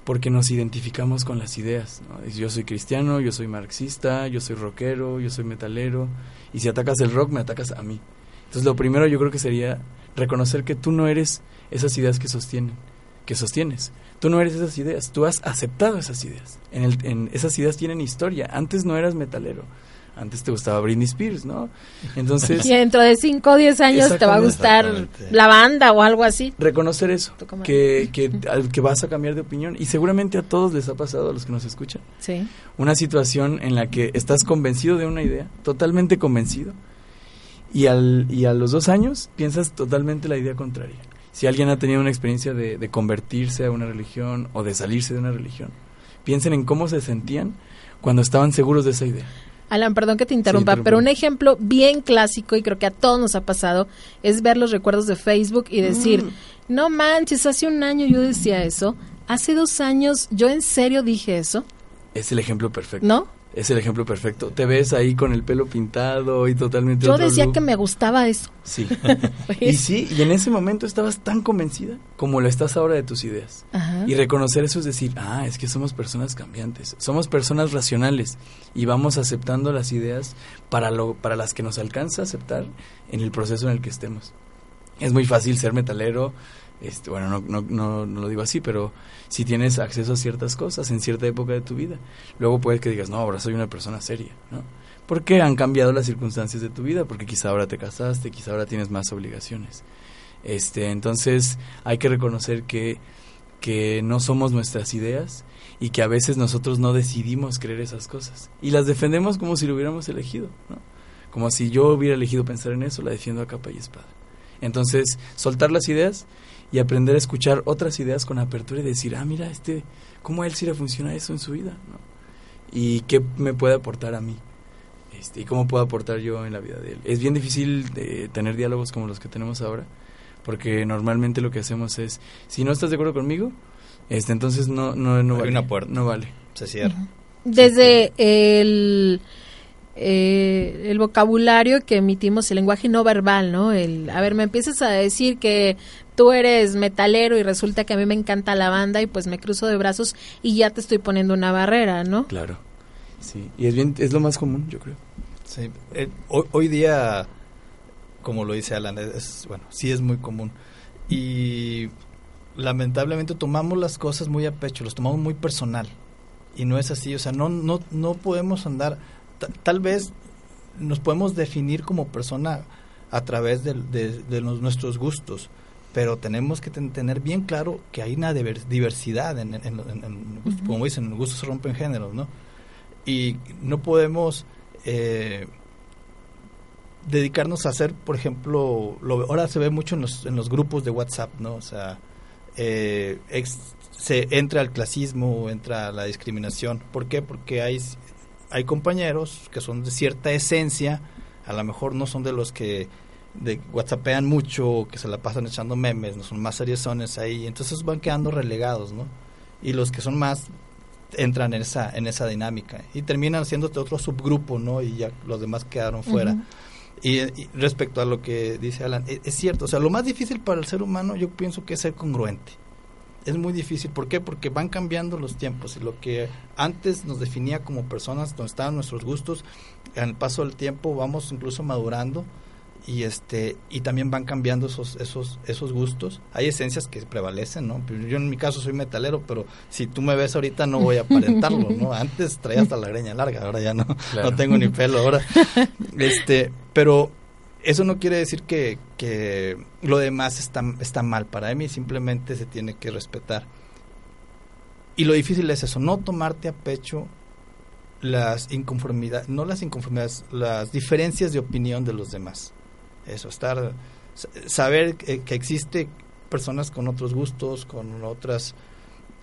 Porque nos identificamos con las ideas. Yo soy cristiano, yo soy marxista, yo soy rockero, yo soy metalero. Y si atacas el rock, me atacas a mí. Entonces lo primero yo creo que sería reconocer que tú no eres esas ideas que sostienen, que sostienes. Tú no eres esas ideas, tú has aceptado esas ideas. En, el, en esas ideas tienen historia. Antes no eras metalero. Antes te gustaba Britney Spears, ¿no? Entonces... <laughs> Y dentro de 5 o 10 años te va a gustar la banda o algo así. Reconocer eso, que, que, que vas a cambiar de opinión. Y seguramente a todos les ha pasado, a los que nos escuchan, sí. una situación en la que estás convencido de una idea, totalmente convencido, y, al, y a los dos años piensas totalmente la idea contraria si alguien ha tenido una experiencia de, convertirse a una religión o de salirse de una religión, piensen en cómo se sentían cuando estaban seguros de esa idea. Alan, perdón que te interrumpa, pero un ejemplo bien clásico y creo que a todos nos ha pasado es ver los recuerdos de Facebook y decir, mm. No manches, hace un año yo decía eso. Hace dos años yo en serio dije eso. Es el ejemplo perfecto. ¿No? Es el ejemplo perfecto. Te ves ahí con el pelo pintado y totalmente Yo decía look. que me gustaba eso. Sí. <laughs> y sí, y en ese momento estabas tan convencida como lo estás ahora de tus ideas. Ajá. Y reconocer eso es decir, ah, es que somos personas cambiantes, somos personas racionales y vamos aceptando las ideas para, lo, para las que nos alcanza aceptar en el proceso en el que estemos. Es muy fácil ser metalero, este, bueno, no, no, no, lo digo así, pero si tienes acceso a ciertas cosas en cierta época de tu vida, luego puede que digas, no, ahora soy una persona seria, ¿no? Porque han cambiado las circunstancias de tu vida, porque quizá ahora te casaste, quizá ahora tienes más obligaciones. Este, entonces hay que reconocer que, que no somos nuestras ideas y que a veces nosotros no decidimos creer esas cosas. Y las defendemos como si lo hubiéramos elegido, ¿no? Como si yo hubiera elegido pensar en eso, la defiendo a capa y espada. Entonces, soltar las ideas y aprender a escuchar otras ideas con apertura y decir, ah, mira, este, ¿cómo a él sí le funciona eso en su vida? ¿no? ¿Y qué me puede aportar a mí? Este, ¿Y cómo puedo aportar yo en la vida de él? Es bien difícil de tener diálogos como los que tenemos ahora, porque normalmente lo que hacemos es, si no estás de acuerdo conmigo, este, entonces no, no, no Hay vale. una puerta. No vale. Se cierra. Desde el, eh, el vocabulario que emitimos, el lenguaje no verbal, ¿no? El, a ver, me empiezas a decir que tú eres metalero y resulta que a mí me encanta la banda y pues me cruzo de brazos y ya te estoy poniendo una barrera, ¿no? Claro. Sí, y es bien, es lo más común, yo creo. Sí, eh, hoy, hoy día, como lo dice Alan, es, bueno, sí es muy común. Y lamentablemente tomamos las cosas muy a pecho, los tomamos muy personal. Y no es así, o sea, no, no, no podemos andar, ta- tal vez nos podemos definir como persona a través de, de- de los- nuestros gustos, pero tenemos que ten- tener bien claro que hay una diver- diversidad en, en- en- como dicen, en gustos se rompen géneros, ¿no? Y no podemos eh, dedicarnos a hacer, por ejemplo, lo, ahora se ve mucho en los, en los grupos de WhatsApp, ¿no? O sea, eh, ex- se entra al clasismo, entra la discriminación. ¿Por qué? Porque hay, hay compañeros que son de cierta esencia, a lo mejor no son de los que de whatsappean mucho, que se la pasan echando memes, no son más seriosones ahí, entonces van quedando relegados, ¿no? Y los que son más entran en esa en esa dinámica y terminan haciéndote otro subgrupo, ¿no? Y ya los demás quedaron fuera. Y, y respecto a lo que dice Alan, e- es, cierto, o sea, lo más difícil para el ser humano yo pienso que es ser congruente. Es muy difícil, ¿por qué? Porque van cambiando los tiempos y lo que antes nos definía como personas, donde estaban nuestros gustos, en el paso del tiempo vamos incluso madurando y este y también van cambiando esos esos esos gustos. Hay esencias que prevalecen, ¿no? Yo en mi caso soy metalero, pero si tú me ves ahorita no voy a aparentarlo, ¿no? <laughs> Antes traía hasta la greña larga, ahora ya no Claro. no tengo ni pelo ahora. <laughs> Este, pero eso no quiere decir que, que lo demás está, está mal. Para mí simplemente se tiene que respetar. Y lo difícil es eso, no tomarte a pecho las inconformidades, no las inconformidades, las diferencias de opinión de los demás. Eso, estar, saber que, que existe personas con otros gustos, con otras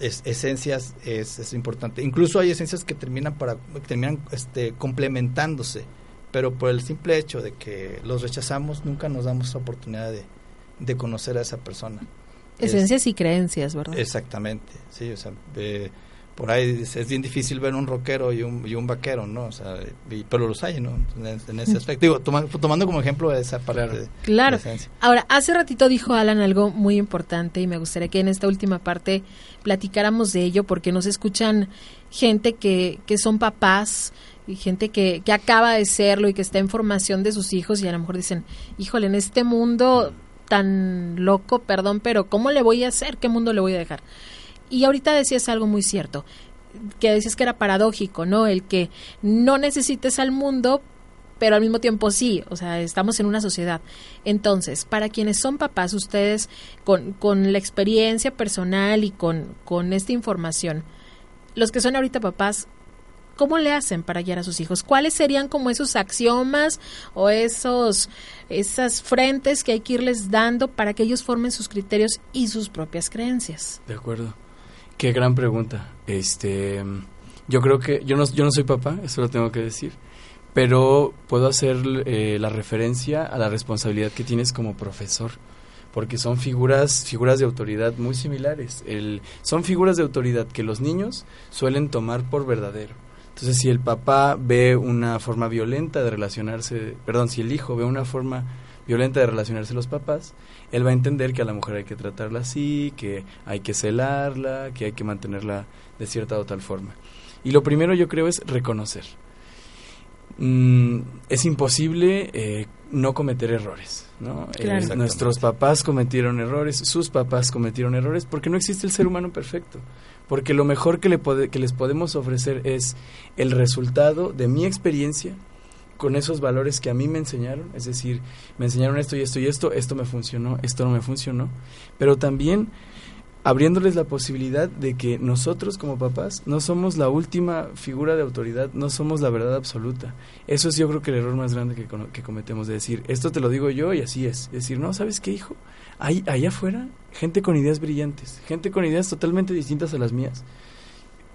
es- esencias es, es importante. Incluso hay esencias que terminan para que terminan este complementándose, pero por el simple hecho de que los rechazamos nunca nos damos la oportunidad de, de conocer a esa persona. Es- Esencias y creencias, ¿verdad? Exactamente, sí, o sea, eh, por ahí es, es bien difícil ver un rockero y un, y un vaquero, ¿no? O sea, y- pero los hay, ¿no? En, en ese aspecto. Digo, toma- tomando como ejemplo esa parte Claro. de- Claro. de. Ahora, hace ratito dijo Alan algo muy importante y me gustaría que en esta última parte platicáramos de ello porque nos escuchan gente que, que son papás y gente que, que acaba de serlo y que está en formación de sus hijos y a lo mejor dicen, híjole, en este mundo tan loco, perdón, pero ¿cómo le voy a hacer? ¿Qué mundo le voy a dejar? Y ahorita decías algo muy cierto, que decías que era paradójico, ¿no? El que no necesites al mundo, pero al mismo tiempo sí, o sea, estamos en una sociedad. Entonces, para quienes son papás, ustedes con, con la experiencia personal y con, con esta información, los que son ahorita papás, ¿cómo le hacen para guiar a sus hijos? ¿Cuáles serían como esos axiomas o esos esas frentes que hay que irles dando para que ellos formen sus criterios y sus propias creencias? De acuerdo. Qué gran pregunta. Este, yo creo que yo no, yo no soy papá, eso lo tengo que decir, pero puedo hacer eh, la referencia a la responsabilidad que tienes como profesor, porque son figuras, figuras de autoridad muy similares. El, son figuras de autoridad que los niños suelen tomar por verdadero. Entonces, si el papá ve una forma violenta de relacionarse, perdón, si el hijo ve una forma violenta de relacionarse los papás, él va a entender que a la mujer hay que tratarla así, que hay que celarla, que hay que mantenerla de cierta o tal forma. Y lo primero yo creo es reconocer. Mm, es imposible eh, no cometer errores. ¿no? Eh, nuestros papás cometieron errores, sus papás cometieron errores, porque no existe el ser humano perfecto. Porque lo mejor que, le que les podemos ofrecer es el resultado de mi experiencia con esos valores que a mí me enseñaron, es decir, me enseñaron esto y esto y esto, esto me funcionó, esto no me funcionó, pero también abriéndoles la posibilidad de que nosotros como papás no somos la última figura de autoridad, no somos la verdad absoluta. Eso es yo creo que el error más grande que, que cometemos, de decir, esto te lo digo yo y así es. decir, no, ¿sabes qué, hijo? Hay allá afuera gente con ideas brillantes, gente con ideas totalmente distintas a las mías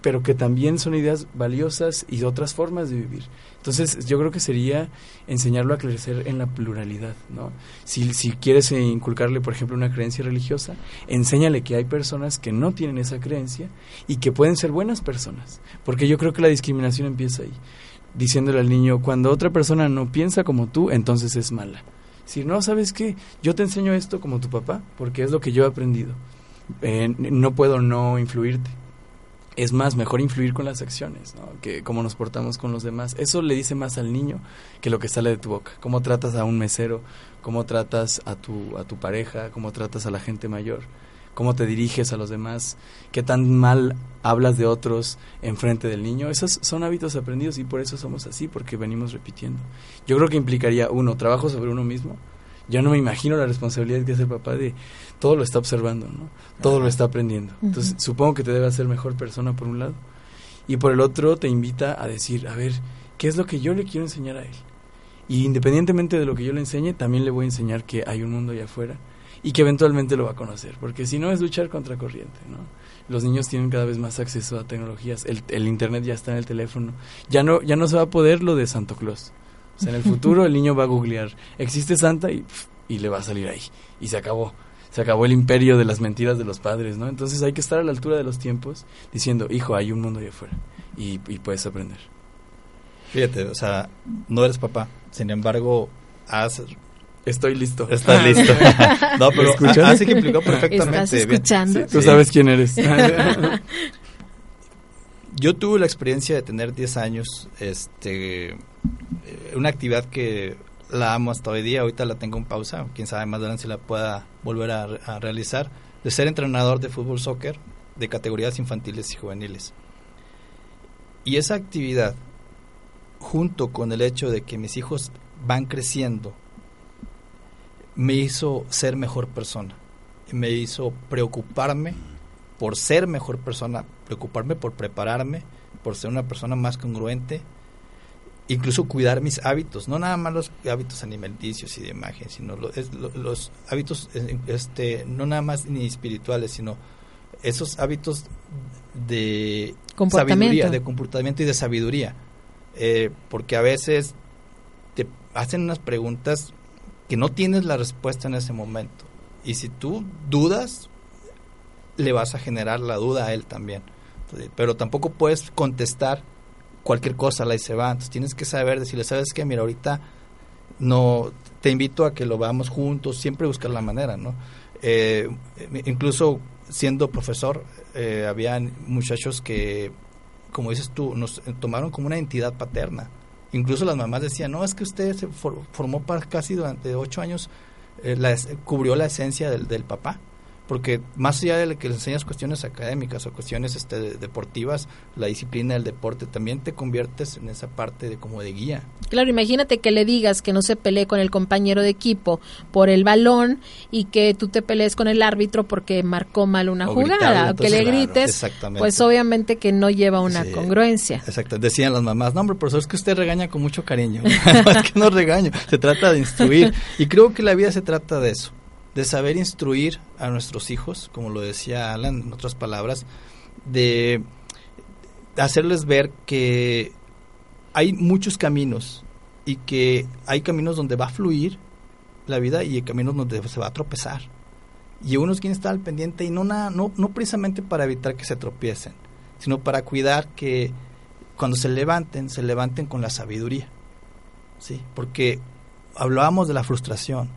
pero que también son ideas valiosas y otras formas de vivir. Entonces, yo creo que sería enseñarlo a crecer en la pluralidad, ¿no? Si, si quieres inculcarle, por ejemplo, una creencia religiosa, enséñale que hay personas que no tienen esa creencia y que pueden ser buenas personas, porque yo creo que la discriminación empieza ahí, diciéndole al niño, cuando otra persona no piensa como tú, entonces es mala. Si no, ¿sabes qué? Yo te enseño esto como tu papá, porque es lo que yo he aprendido. Eh, no puedo no influirte es más, mejor influir con las acciones, ¿no? que cómo nos portamos con los demás. Eso le dice más al niño que lo que sale de tu boca. Cómo tratas a un mesero, cómo tratas a tu, a tu pareja, cómo tratas a la gente mayor, cómo te diriges a los demás, qué tan mal hablas de otros en frente del niño. Esos son hábitos aprendidos y por eso somos así, porque venimos repitiendo. Yo creo que implicaría, uno, trabajo sobre uno mismo, yo no me imagino la responsabilidad que hace el papá de todo lo está observando, ¿no? Todo lo está aprendiendo. Entonces, supongo que te debe hacer mejor persona por un lado. Y por el otro, te invita a decir, a ver, ¿qué es lo que yo le quiero enseñar a él? Y independientemente de lo que yo le enseñe, también le voy a enseñar que hay un mundo allá afuera y que eventualmente lo va a conocer, porque si no es luchar contra corriente, ¿no? Los niños tienen cada vez más acceso a tecnologías, el, el internet ya está en el teléfono, ya no ya no se va a poder lo de Santo Claus, o sea, en el futuro el niño va a googlear, ¿existe Santa? Y, y le va a salir ahí. Y se acabó. Se acabó el imperio de las mentiras de los padres, ¿no? Entonces hay que estar a la altura de los tiempos diciendo, hijo, hay un mundo allá afuera y, puedes aprender. Fíjate, o sea, no eres papá, sin embargo, has Estoy listo. Estás <laughs> listo. <laughs> no, pero hace que implicó perfectamente. ¿Estás escuchando? Tú sabes quién eres. <laughs> Yo tuve la experiencia de tener 10 años, este, una actividad que la amo hasta hoy día, ahorita la tengo en pausa, quién sabe más adelante si la pueda volver a, realizar, de ser entrenador de fútbol soccer de categorías infantiles y juveniles. Y esa actividad, junto con el hecho de que mis hijos van creciendo, me hizo ser mejor persona, me hizo preocuparme por ser mejor persona, preocuparme por prepararme, por ser una persona más congruente, incluso cuidar mis hábitos, no nada más los hábitos alimenticios y de imagen, sino los hábitos, eh, este, no nada más ni espirituales, sino esos hábitos de sabiduría, de comportamiento y de sabiduría, eh, porque a veces te hacen unas preguntas que no tienes la respuesta en ese momento, y si tú dudas, le vas a generar la duda a él también, pero tampoco puedes contestar cualquier cosa la y se va. Entonces tienes que saber decirle, ¿sabes qué? Mira, ahorita no te invito a que lo veamos juntos, siempre buscar la manera, ¿no? Eh, incluso siendo profesor, eh, había muchachos que, como dices tú, nos tomaron como una entidad paterna. Incluso las mamás decían, no, es que usted se formó para casi durante ocho años, eh, la, cubrió la esencia del, del papá porque más allá de que le enseñas cuestiones académicas o cuestiones este, deportivas, la disciplina del deporte, también te conviertes en esa parte de como de guía. Claro, imagínate que le digas que no se pelee con el compañero de equipo por el balón y que tú te pelees con el árbitro porque marcó mal una jugada, o que le grites, pues obviamente que no lleva una congruencia. Exacto, decían las mamás, no hombre, profesor, es que usted regaña con mucho cariño, <laughs> no es que no regaño, se trata de instruir y creo que la vida se trata de eso de saber instruir a nuestros hijos, como lo decía Alan, en otras palabras, de hacerles ver que hay muchos caminos y que hay caminos donde va a fluir la vida y hay caminos donde se va a tropezar. Y uno es quien está al pendiente y no, no, no precisamente para evitar que se tropiecen, sino para cuidar que cuando se levanten, se levanten con la sabiduría. ¿sí? Porque hablábamos de la frustración.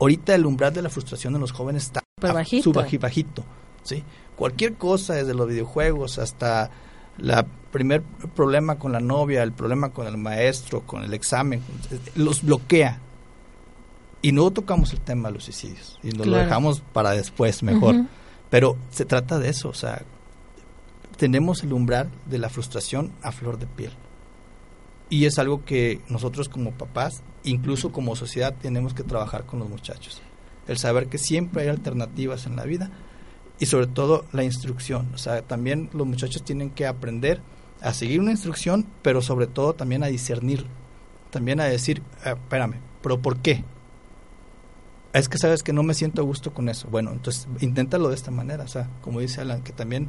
Ahorita el umbral de la frustración de los jóvenes está bajito. bajito. ¿sí? Cualquier cosa, desde los videojuegos hasta la primer problema con la novia, el problema con el maestro, con el examen, los bloquea. Y no tocamos el tema de los suicidios. Y nos lo dejamos para después, mejor. Pero se trata de eso, o sea, tenemos el umbral de la frustración a flor de piel. Y es algo que nosotros como papás, incluso como sociedad, tenemos que trabajar con los muchachos. El saber que siempre hay alternativas en la vida y sobre todo la instrucción. O sea, también los muchachos tienen que aprender a seguir una instrucción, pero sobre todo también a discernir. También a decir, ah, espérame, pero ¿por qué? Es que sabes que no me siento a gusto con eso. Bueno, entonces inténtalo de esta manera. O sea, como dice Alan, que también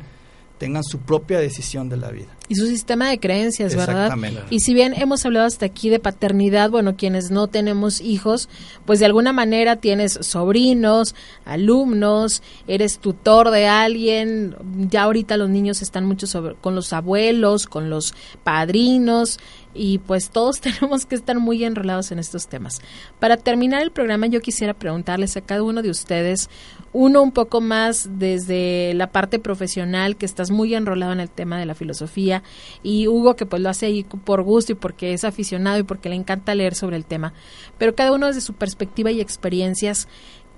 tengan su propia decisión de la vida. Y su sistema de creencias, ¿verdad? Y si bien hemos hablado hasta aquí de paternidad, bueno, quienes no tenemos hijos, pues de alguna manera tienes sobrinos, alumnos, eres tutor de alguien, ya ahorita los niños están mucho con los abuelos, con los padrinos, y pues todos <laughs> tenemos que estar muy enrolados en estos temas. Para terminar el programa yo quisiera preguntarles a cada uno de ustedes, uno un poco más desde la parte profesional, que estás muy enrolado en el tema de la filosofía, y Hugo que pues lo hace ahí por gusto y porque es aficionado y porque le encanta leer sobre el tema, pero cada uno desde su perspectiva y experiencias,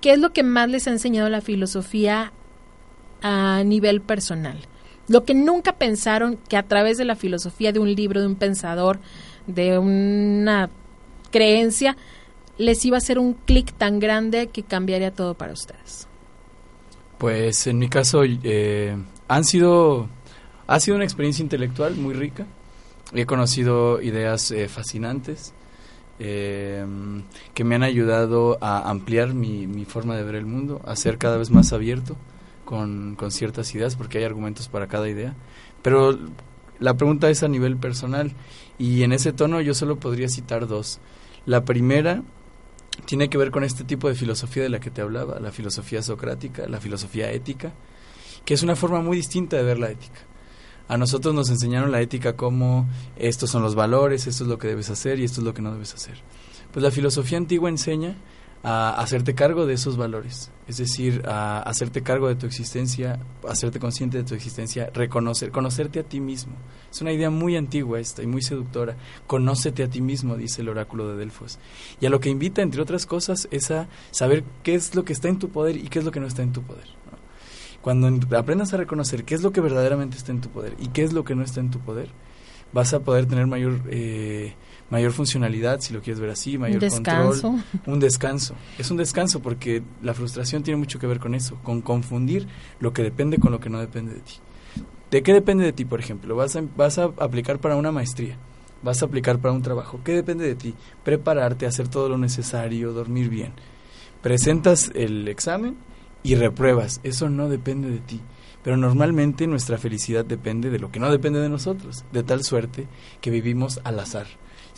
¿qué es lo que más les ha enseñado la filosofía a nivel personal? Lo que nunca pensaron que a través de la filosofía de un libro, de un pensador, de una creencia, les iba a hacer un clic tan grande que cambiaría todo para ustedes. Pues en mi caso eh, han sido ha sido una experiencia intelectual muy rica. He conocido ideas eh, fascinantes eh, que me han ayudado a ampliar mi, mi, forma de ver el mundo, a ser cada vez más abierto con, ciertas ideas, porque hay argumentos para cada idea. Pero la pregunta es a nivel personal y en ese tono yo solo podría citar dos. La primera tiene que ver con este tipo de filosofía de la que te hablaba, la filosofía socrática, la filosofía ética, que es una forma muy distinta de ver la ética. A nosotros nos enseñaron la ética como estos son los valores, esto es lo que debes hacer y esto es lo que no debes hacer. Pues la filosofía antigua enseña a hacerte cargo de esos valores, es decir, a hacerte cargo de tu existencia, hacerte consciente de tu existencia, reconocer, conocerte a ti mismo. Es una idea muy antigua esta y muy seductora. Conócete a ti mismo, dice el oráculo de Delfos. Y a lo que invita, entre otras cosas, es a saber qué es lo que está en tu poder y qué es lo que no está en tu poder. Cuando aprendas a reconocer qué es lo que verdaderamente está en tu poder y qué es lo que no está en tu poder, vas a poder tener mayor eh, mayor funcionalidad, si lo quieres ver así, mayor un control, un descanso. Es un descanso porque la frustración tiene mucho que ver con eso, con confundir lo que depende con lo que no depende de ti. ¿De qué depende de ti, por ejemplo? Vas a, vas a aplicar para una maestría, vas a aplicar para un trabajo. ¿Qué depende de ti? Prepararte, hacer todo lo necesario, dormir bien. Presentas el examen y repruebas. Eso no depende de ti. Pero normalmente nuestra felicidad depende de lo que no depende de nosotros, de tal suerte que vivimos al azar.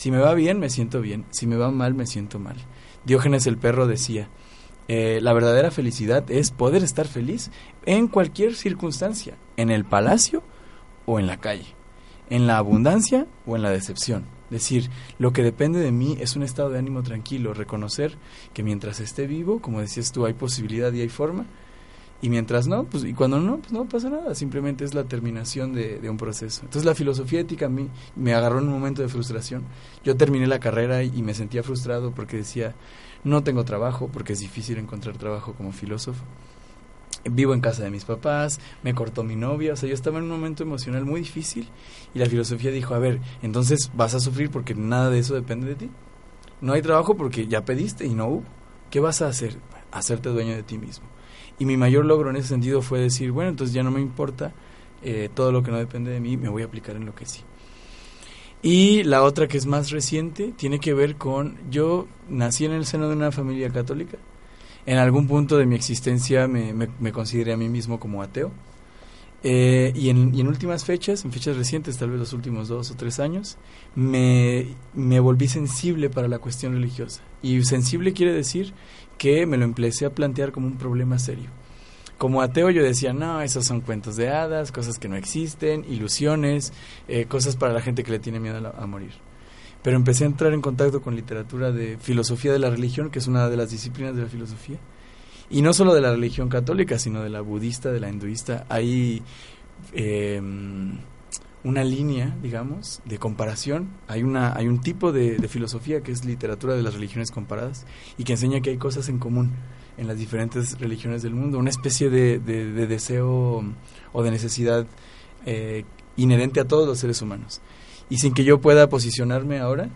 Si me va bien, me siento bien. Si me va mal, me siento mal. Diógenes el perro decía, eh, la verdadera felicidad es poder estar feliz en cualquier circunstancia, en el palacio o en la calle, en la abundancia o en la decepción. Decir, lo que depende de mí es un estado de ánimo tranquilo, reconocer que mientras esté vivo, como decías tú, hay posibilidad y hay forma, y mientras no, pues y cuando no, pues no pasa nada, simplemente es la terminación de, un proceso. Entonces la filosofía ética a mí me agarró en un momento de frustración. Yo terminé la carrera y, me sentía frustrado porque decía, no tengo trabajo, porque es difícil encontrar trabajo como filósofo. Vivo en casa de mis papás, me cortó mi novia, o sea, yo estaba en un momento emocional muy difícil y la filosofía dijo, a ver, entonces vas a sufrir porque nada de eso depende de ti. No hay trabajo porque ya pediste y no hubo. ¿Qué vas a hacer? Hacerte dueño de ti mismo. Y mi mayor logro en ese sentido fue decir, bueno, entonces ya no me importa eh, todo lo que no depende de mí, me voy a aplicar en lo que sí. Y la otra que es más reciente tiene que ver con, yo nací en el seno de una familia católica, en algún punto de mi existencia me, consideré a mí mismo como ateo. Eh, y, en, y, en, últimas fechas, en fechas recientes, tal vez los últimos dos o tres años, me, me volví sensible para la cuestión religiosa. Y sensible quiere decir que me lo empecé a plantear como un problema serio. como ateo yo decía, no, esos son cuentos de hadas, cosas que no existen, ilusiones, eh, cosas para la gente que le tiene miedo a, morir. Pero empecé a entrar en contacto con literatura de filosofía de la religión, que es una de las disciplinas de la filosofía. Y no solo de la religión católica, sino de la budista, de la hinduista. Hay una línea, digamos, de comparación. Hay, una, hay un tipo de, filosofía que es literatura de las religiones comparadas y que enseña que hay cosas en común en las diferentes religiones del mundo, una especie de, de, de deseo o de necesidad eh, inherente a todos los seres humanos. Y sin que yo pueda posicionarme ahora,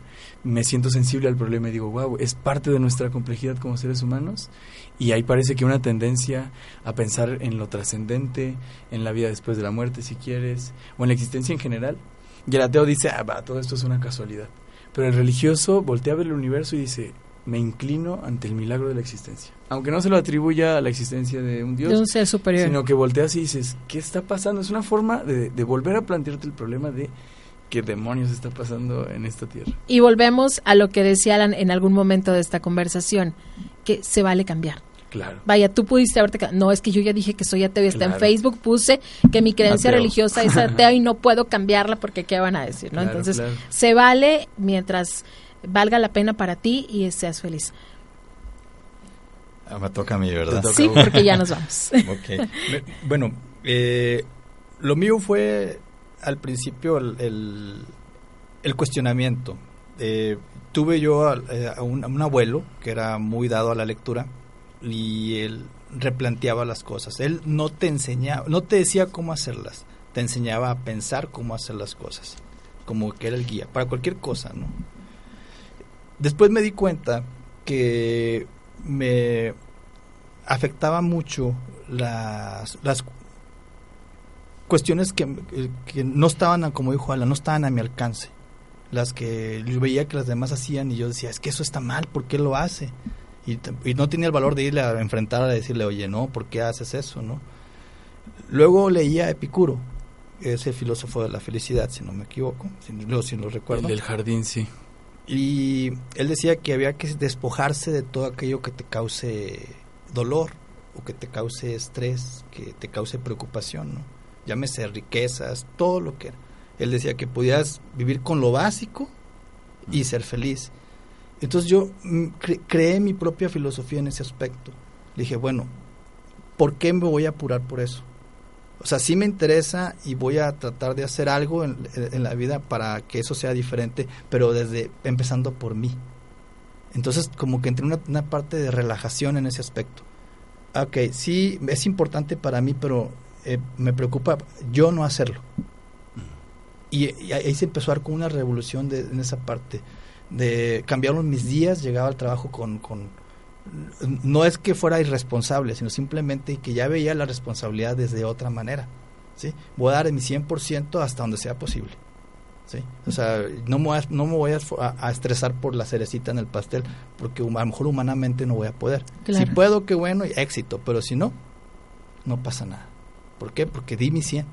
me siento sensible al problema y digo, wow, es parte de nuestra complejidad como seres humanos. Y ahí parece que una tendencia a pensar en lo trascendente, en la vida después de la muerte, si quieres, o en la existencia en general. Y el ateo dice, ah, va, todo esto es una casualidad. Pero el religioso voltea a ver el universo y dice, me inclino ante el milagro de la existencia. Aunque no se lo atribuya a la existencia de un Dios, de un ser superior. sino que volteas y dices, ¿qué está pasando? Es una forma de, de volver a plantearte el problema de qué demonios está pasando en esta tierra. Y volvemos a lo que decía Alan en algún momento de esta conversación, que se vale cambiar. Claro. Vaya, tú pudiste haberte... No, es que yo ya dije que soy ateo y está Claro. en Facebook, puse que mi creencia Ateo. religiosa es <laughs> ateo y no puedo cambiarla porque qué van a decir, ¿no? Claro, Entonces, claro. se vale mientras valga la pena para ti y seas feliz. Ah, me toca a mí, ¿verdad? Sí, porque ya nos vamos. <laughs> Ok. Me- bueno, eh, lo mío fue al principio el, el- cuestionamiento. Eh, tuve yo a, eh, a un, a un abuelo que era muy dado a la lectura y él replanteaba las cosas. Él no te enseñaba, no te decía cómo hacerlas, te enseñaba a pensar cómo hacer las cosas, como que era el guía para cualquier cosa, ¿no? Después me di cuenta que me afectaba mucho las, las cuestiones que, que no estaban, a- como dijo Alan, no estaban a mi alcance. Las que yo veía que las demás hacían y yo decía, es que eso está mal, ¿por qué lo hace? Y, no tenía el valor de irle a enfrentar, a decirle, oye, no, ¿por qué haces eso? no Luego leía Epicuro, ese filósofo de la felicidad, si no me equivoco, si, no, si lo recuerdo. El del jardín, sí. Y él decía que había que despojarse de todo aquello que te cause dolor o que te cause estrés, que te cause preocupación, ¿no? Llámese riquezas, todo lo que era. Él decía que podías vivir con lo básico y ser feliz. Entonces yo mm, cre- creé mi propia filosofía en ese aspecto. Le dije, bueno, ¿por qué me voy a apurar por eso? O sea, sí me interesa y voy a tratar de hacer algo en, en la vida para que eso sea diferente, pero desde empezando por mí. Entonces, como que entré en una, una parte de relajación en ese aspecto. Ok, sí, es importante para mí, pero eh, me preocupa yo no hacerlo. Y, y ahí se empezó a dar como una revolución de, en esa parte. De cambiaron mis días, llegaba al trabajo con, con no es que fuera irresponsable, sino simplemente que ya veía la responsabilidad desde otra manera. ¿sí? Voy a dar mi 100% hasta donde sea posible. ¿sí? O sea, no me voy, a, no me voy a, a, estresar por la cerecita en el pastel, porque a lo mejor humanamente no voy a poder. Claro. Si puedo, qué bueno, y éxito, pero si no, no pasa nada. ¿Por qué? Porque di mi 100.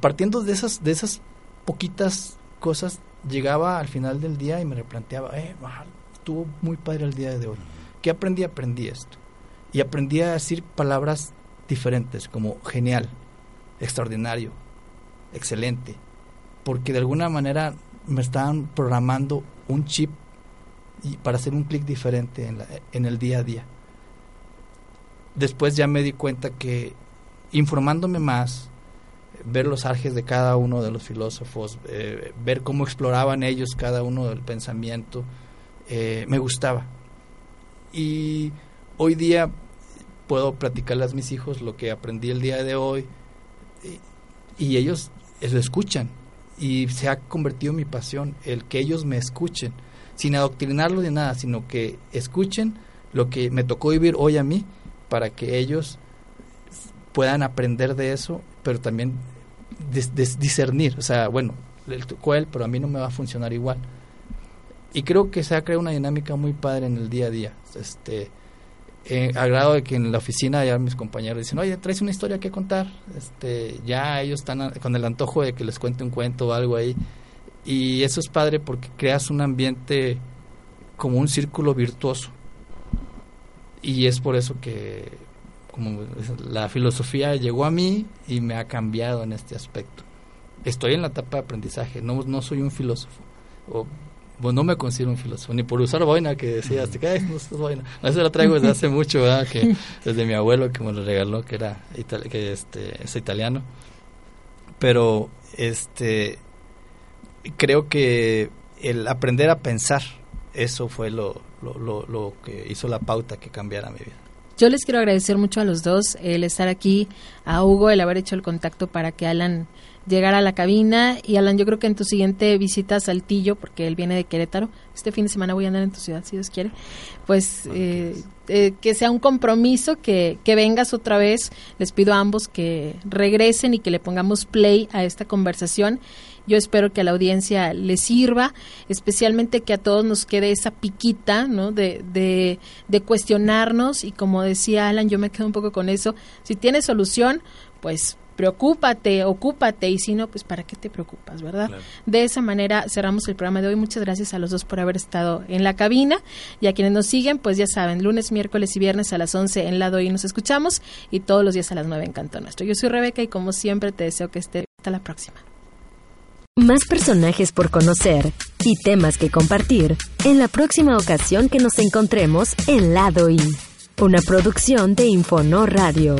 Partiendo de esas, de esas poquitas cosas, llegaba al final del día y me replanteaba, eh, estuvo muy padre el día de hoy. ¿Qué aprendí? Aprendí esto. Y aprendí a decir palabras diferentes, como genial, extraordinario, excelente. Porque de alguna manera me estaban programando un chip y para hacer un clic diferente en, la, en el día a día. Después ya me di cuenta que informándome más, ver los arjes de cada uno de los filósofos, eh, ver cómo exploraban ellos cada uno del pensamiento, eh, me gustaba. Y hoy día puedo platicarles a mis hijos lo que aprendí el día de hoy y, ellos lo escuchan y se ha convertido en mi pasión el que ellos me escuchen sin adoctrinarlo de nada sino que escuchen lo que me tocó vivir hoy a mí para que ellos puedan aprender de eso pero también dis dis discernir o sea bueno a él pero a mí no me va a funcionar igual y creo que se ha creado una dinámica muy padre en el día a día este eh, de que en la oficina ya mis compañeros dicen, oye, traes una historia que contar. Este, ya ellos están con el antojo de que les cuente un cuento o algo ahí. Y eso es padre porque creas un ambiente como un círculo virtuoso. Y es por eso que como la filosofía llegó a mí y me ha cambiado en este aspecto. Estoy en la etapa de aprendizaje, no, no soy un filósofo. O, bueno, no me considero un filósofo, ni por usar boina que decías, te caes, no usas boina. Eso lo traigo desde hace mucho, ¿verdad? Que, <laughs> desde mi abuelo que me lo regaló, que era que este, es italiano. Pero este creo que el aprender a pensar, eso fue lo, lo, lo, que hizo la pauta que cambiara mi vida. Yo les quiero agradecer mucho a los dos el estar aquí, a Hugo el haber hecho el contacto para que Alan llegara a la cabina. Y Alan yo creo que en tu siguiente visita a Saltillo, porque él viene de Querétaro, este fin de semana voy a andar en tu ciudad si Dios quiere, pues eh, eh, que sea un compromiso, que, que vengas otra vez, les pido a ambos que regresen y que le pongamos play a esta conversación yo espero que a la audiencia le sirva, especialmente que a todos nos quede esa piquita, ¿no? De, de, de cuestionarnos y como decía Alan, yo me quedo un poco con eso. Si tienes solución, pues preocúpate, ocúpate y si no, pues para qué te preocupas, ¿verdad? De esa manera cerramos el programa de hoy. Muchas gracias a los dos por haber estado en la cabina y a quienes nos siguen, pues ya saben, lunes, miércoles y viernes a las 11 en lado y nos escuchamos y todos los días a las 9 en Canto Nuestro. Yo soy Rebeca y como siempre te deseo que esté hasta la próxima. Más personajes por conocer y temas que compartir en la próxima ocasión que nos encontremos en Lado I, una producción de Infonor Radio.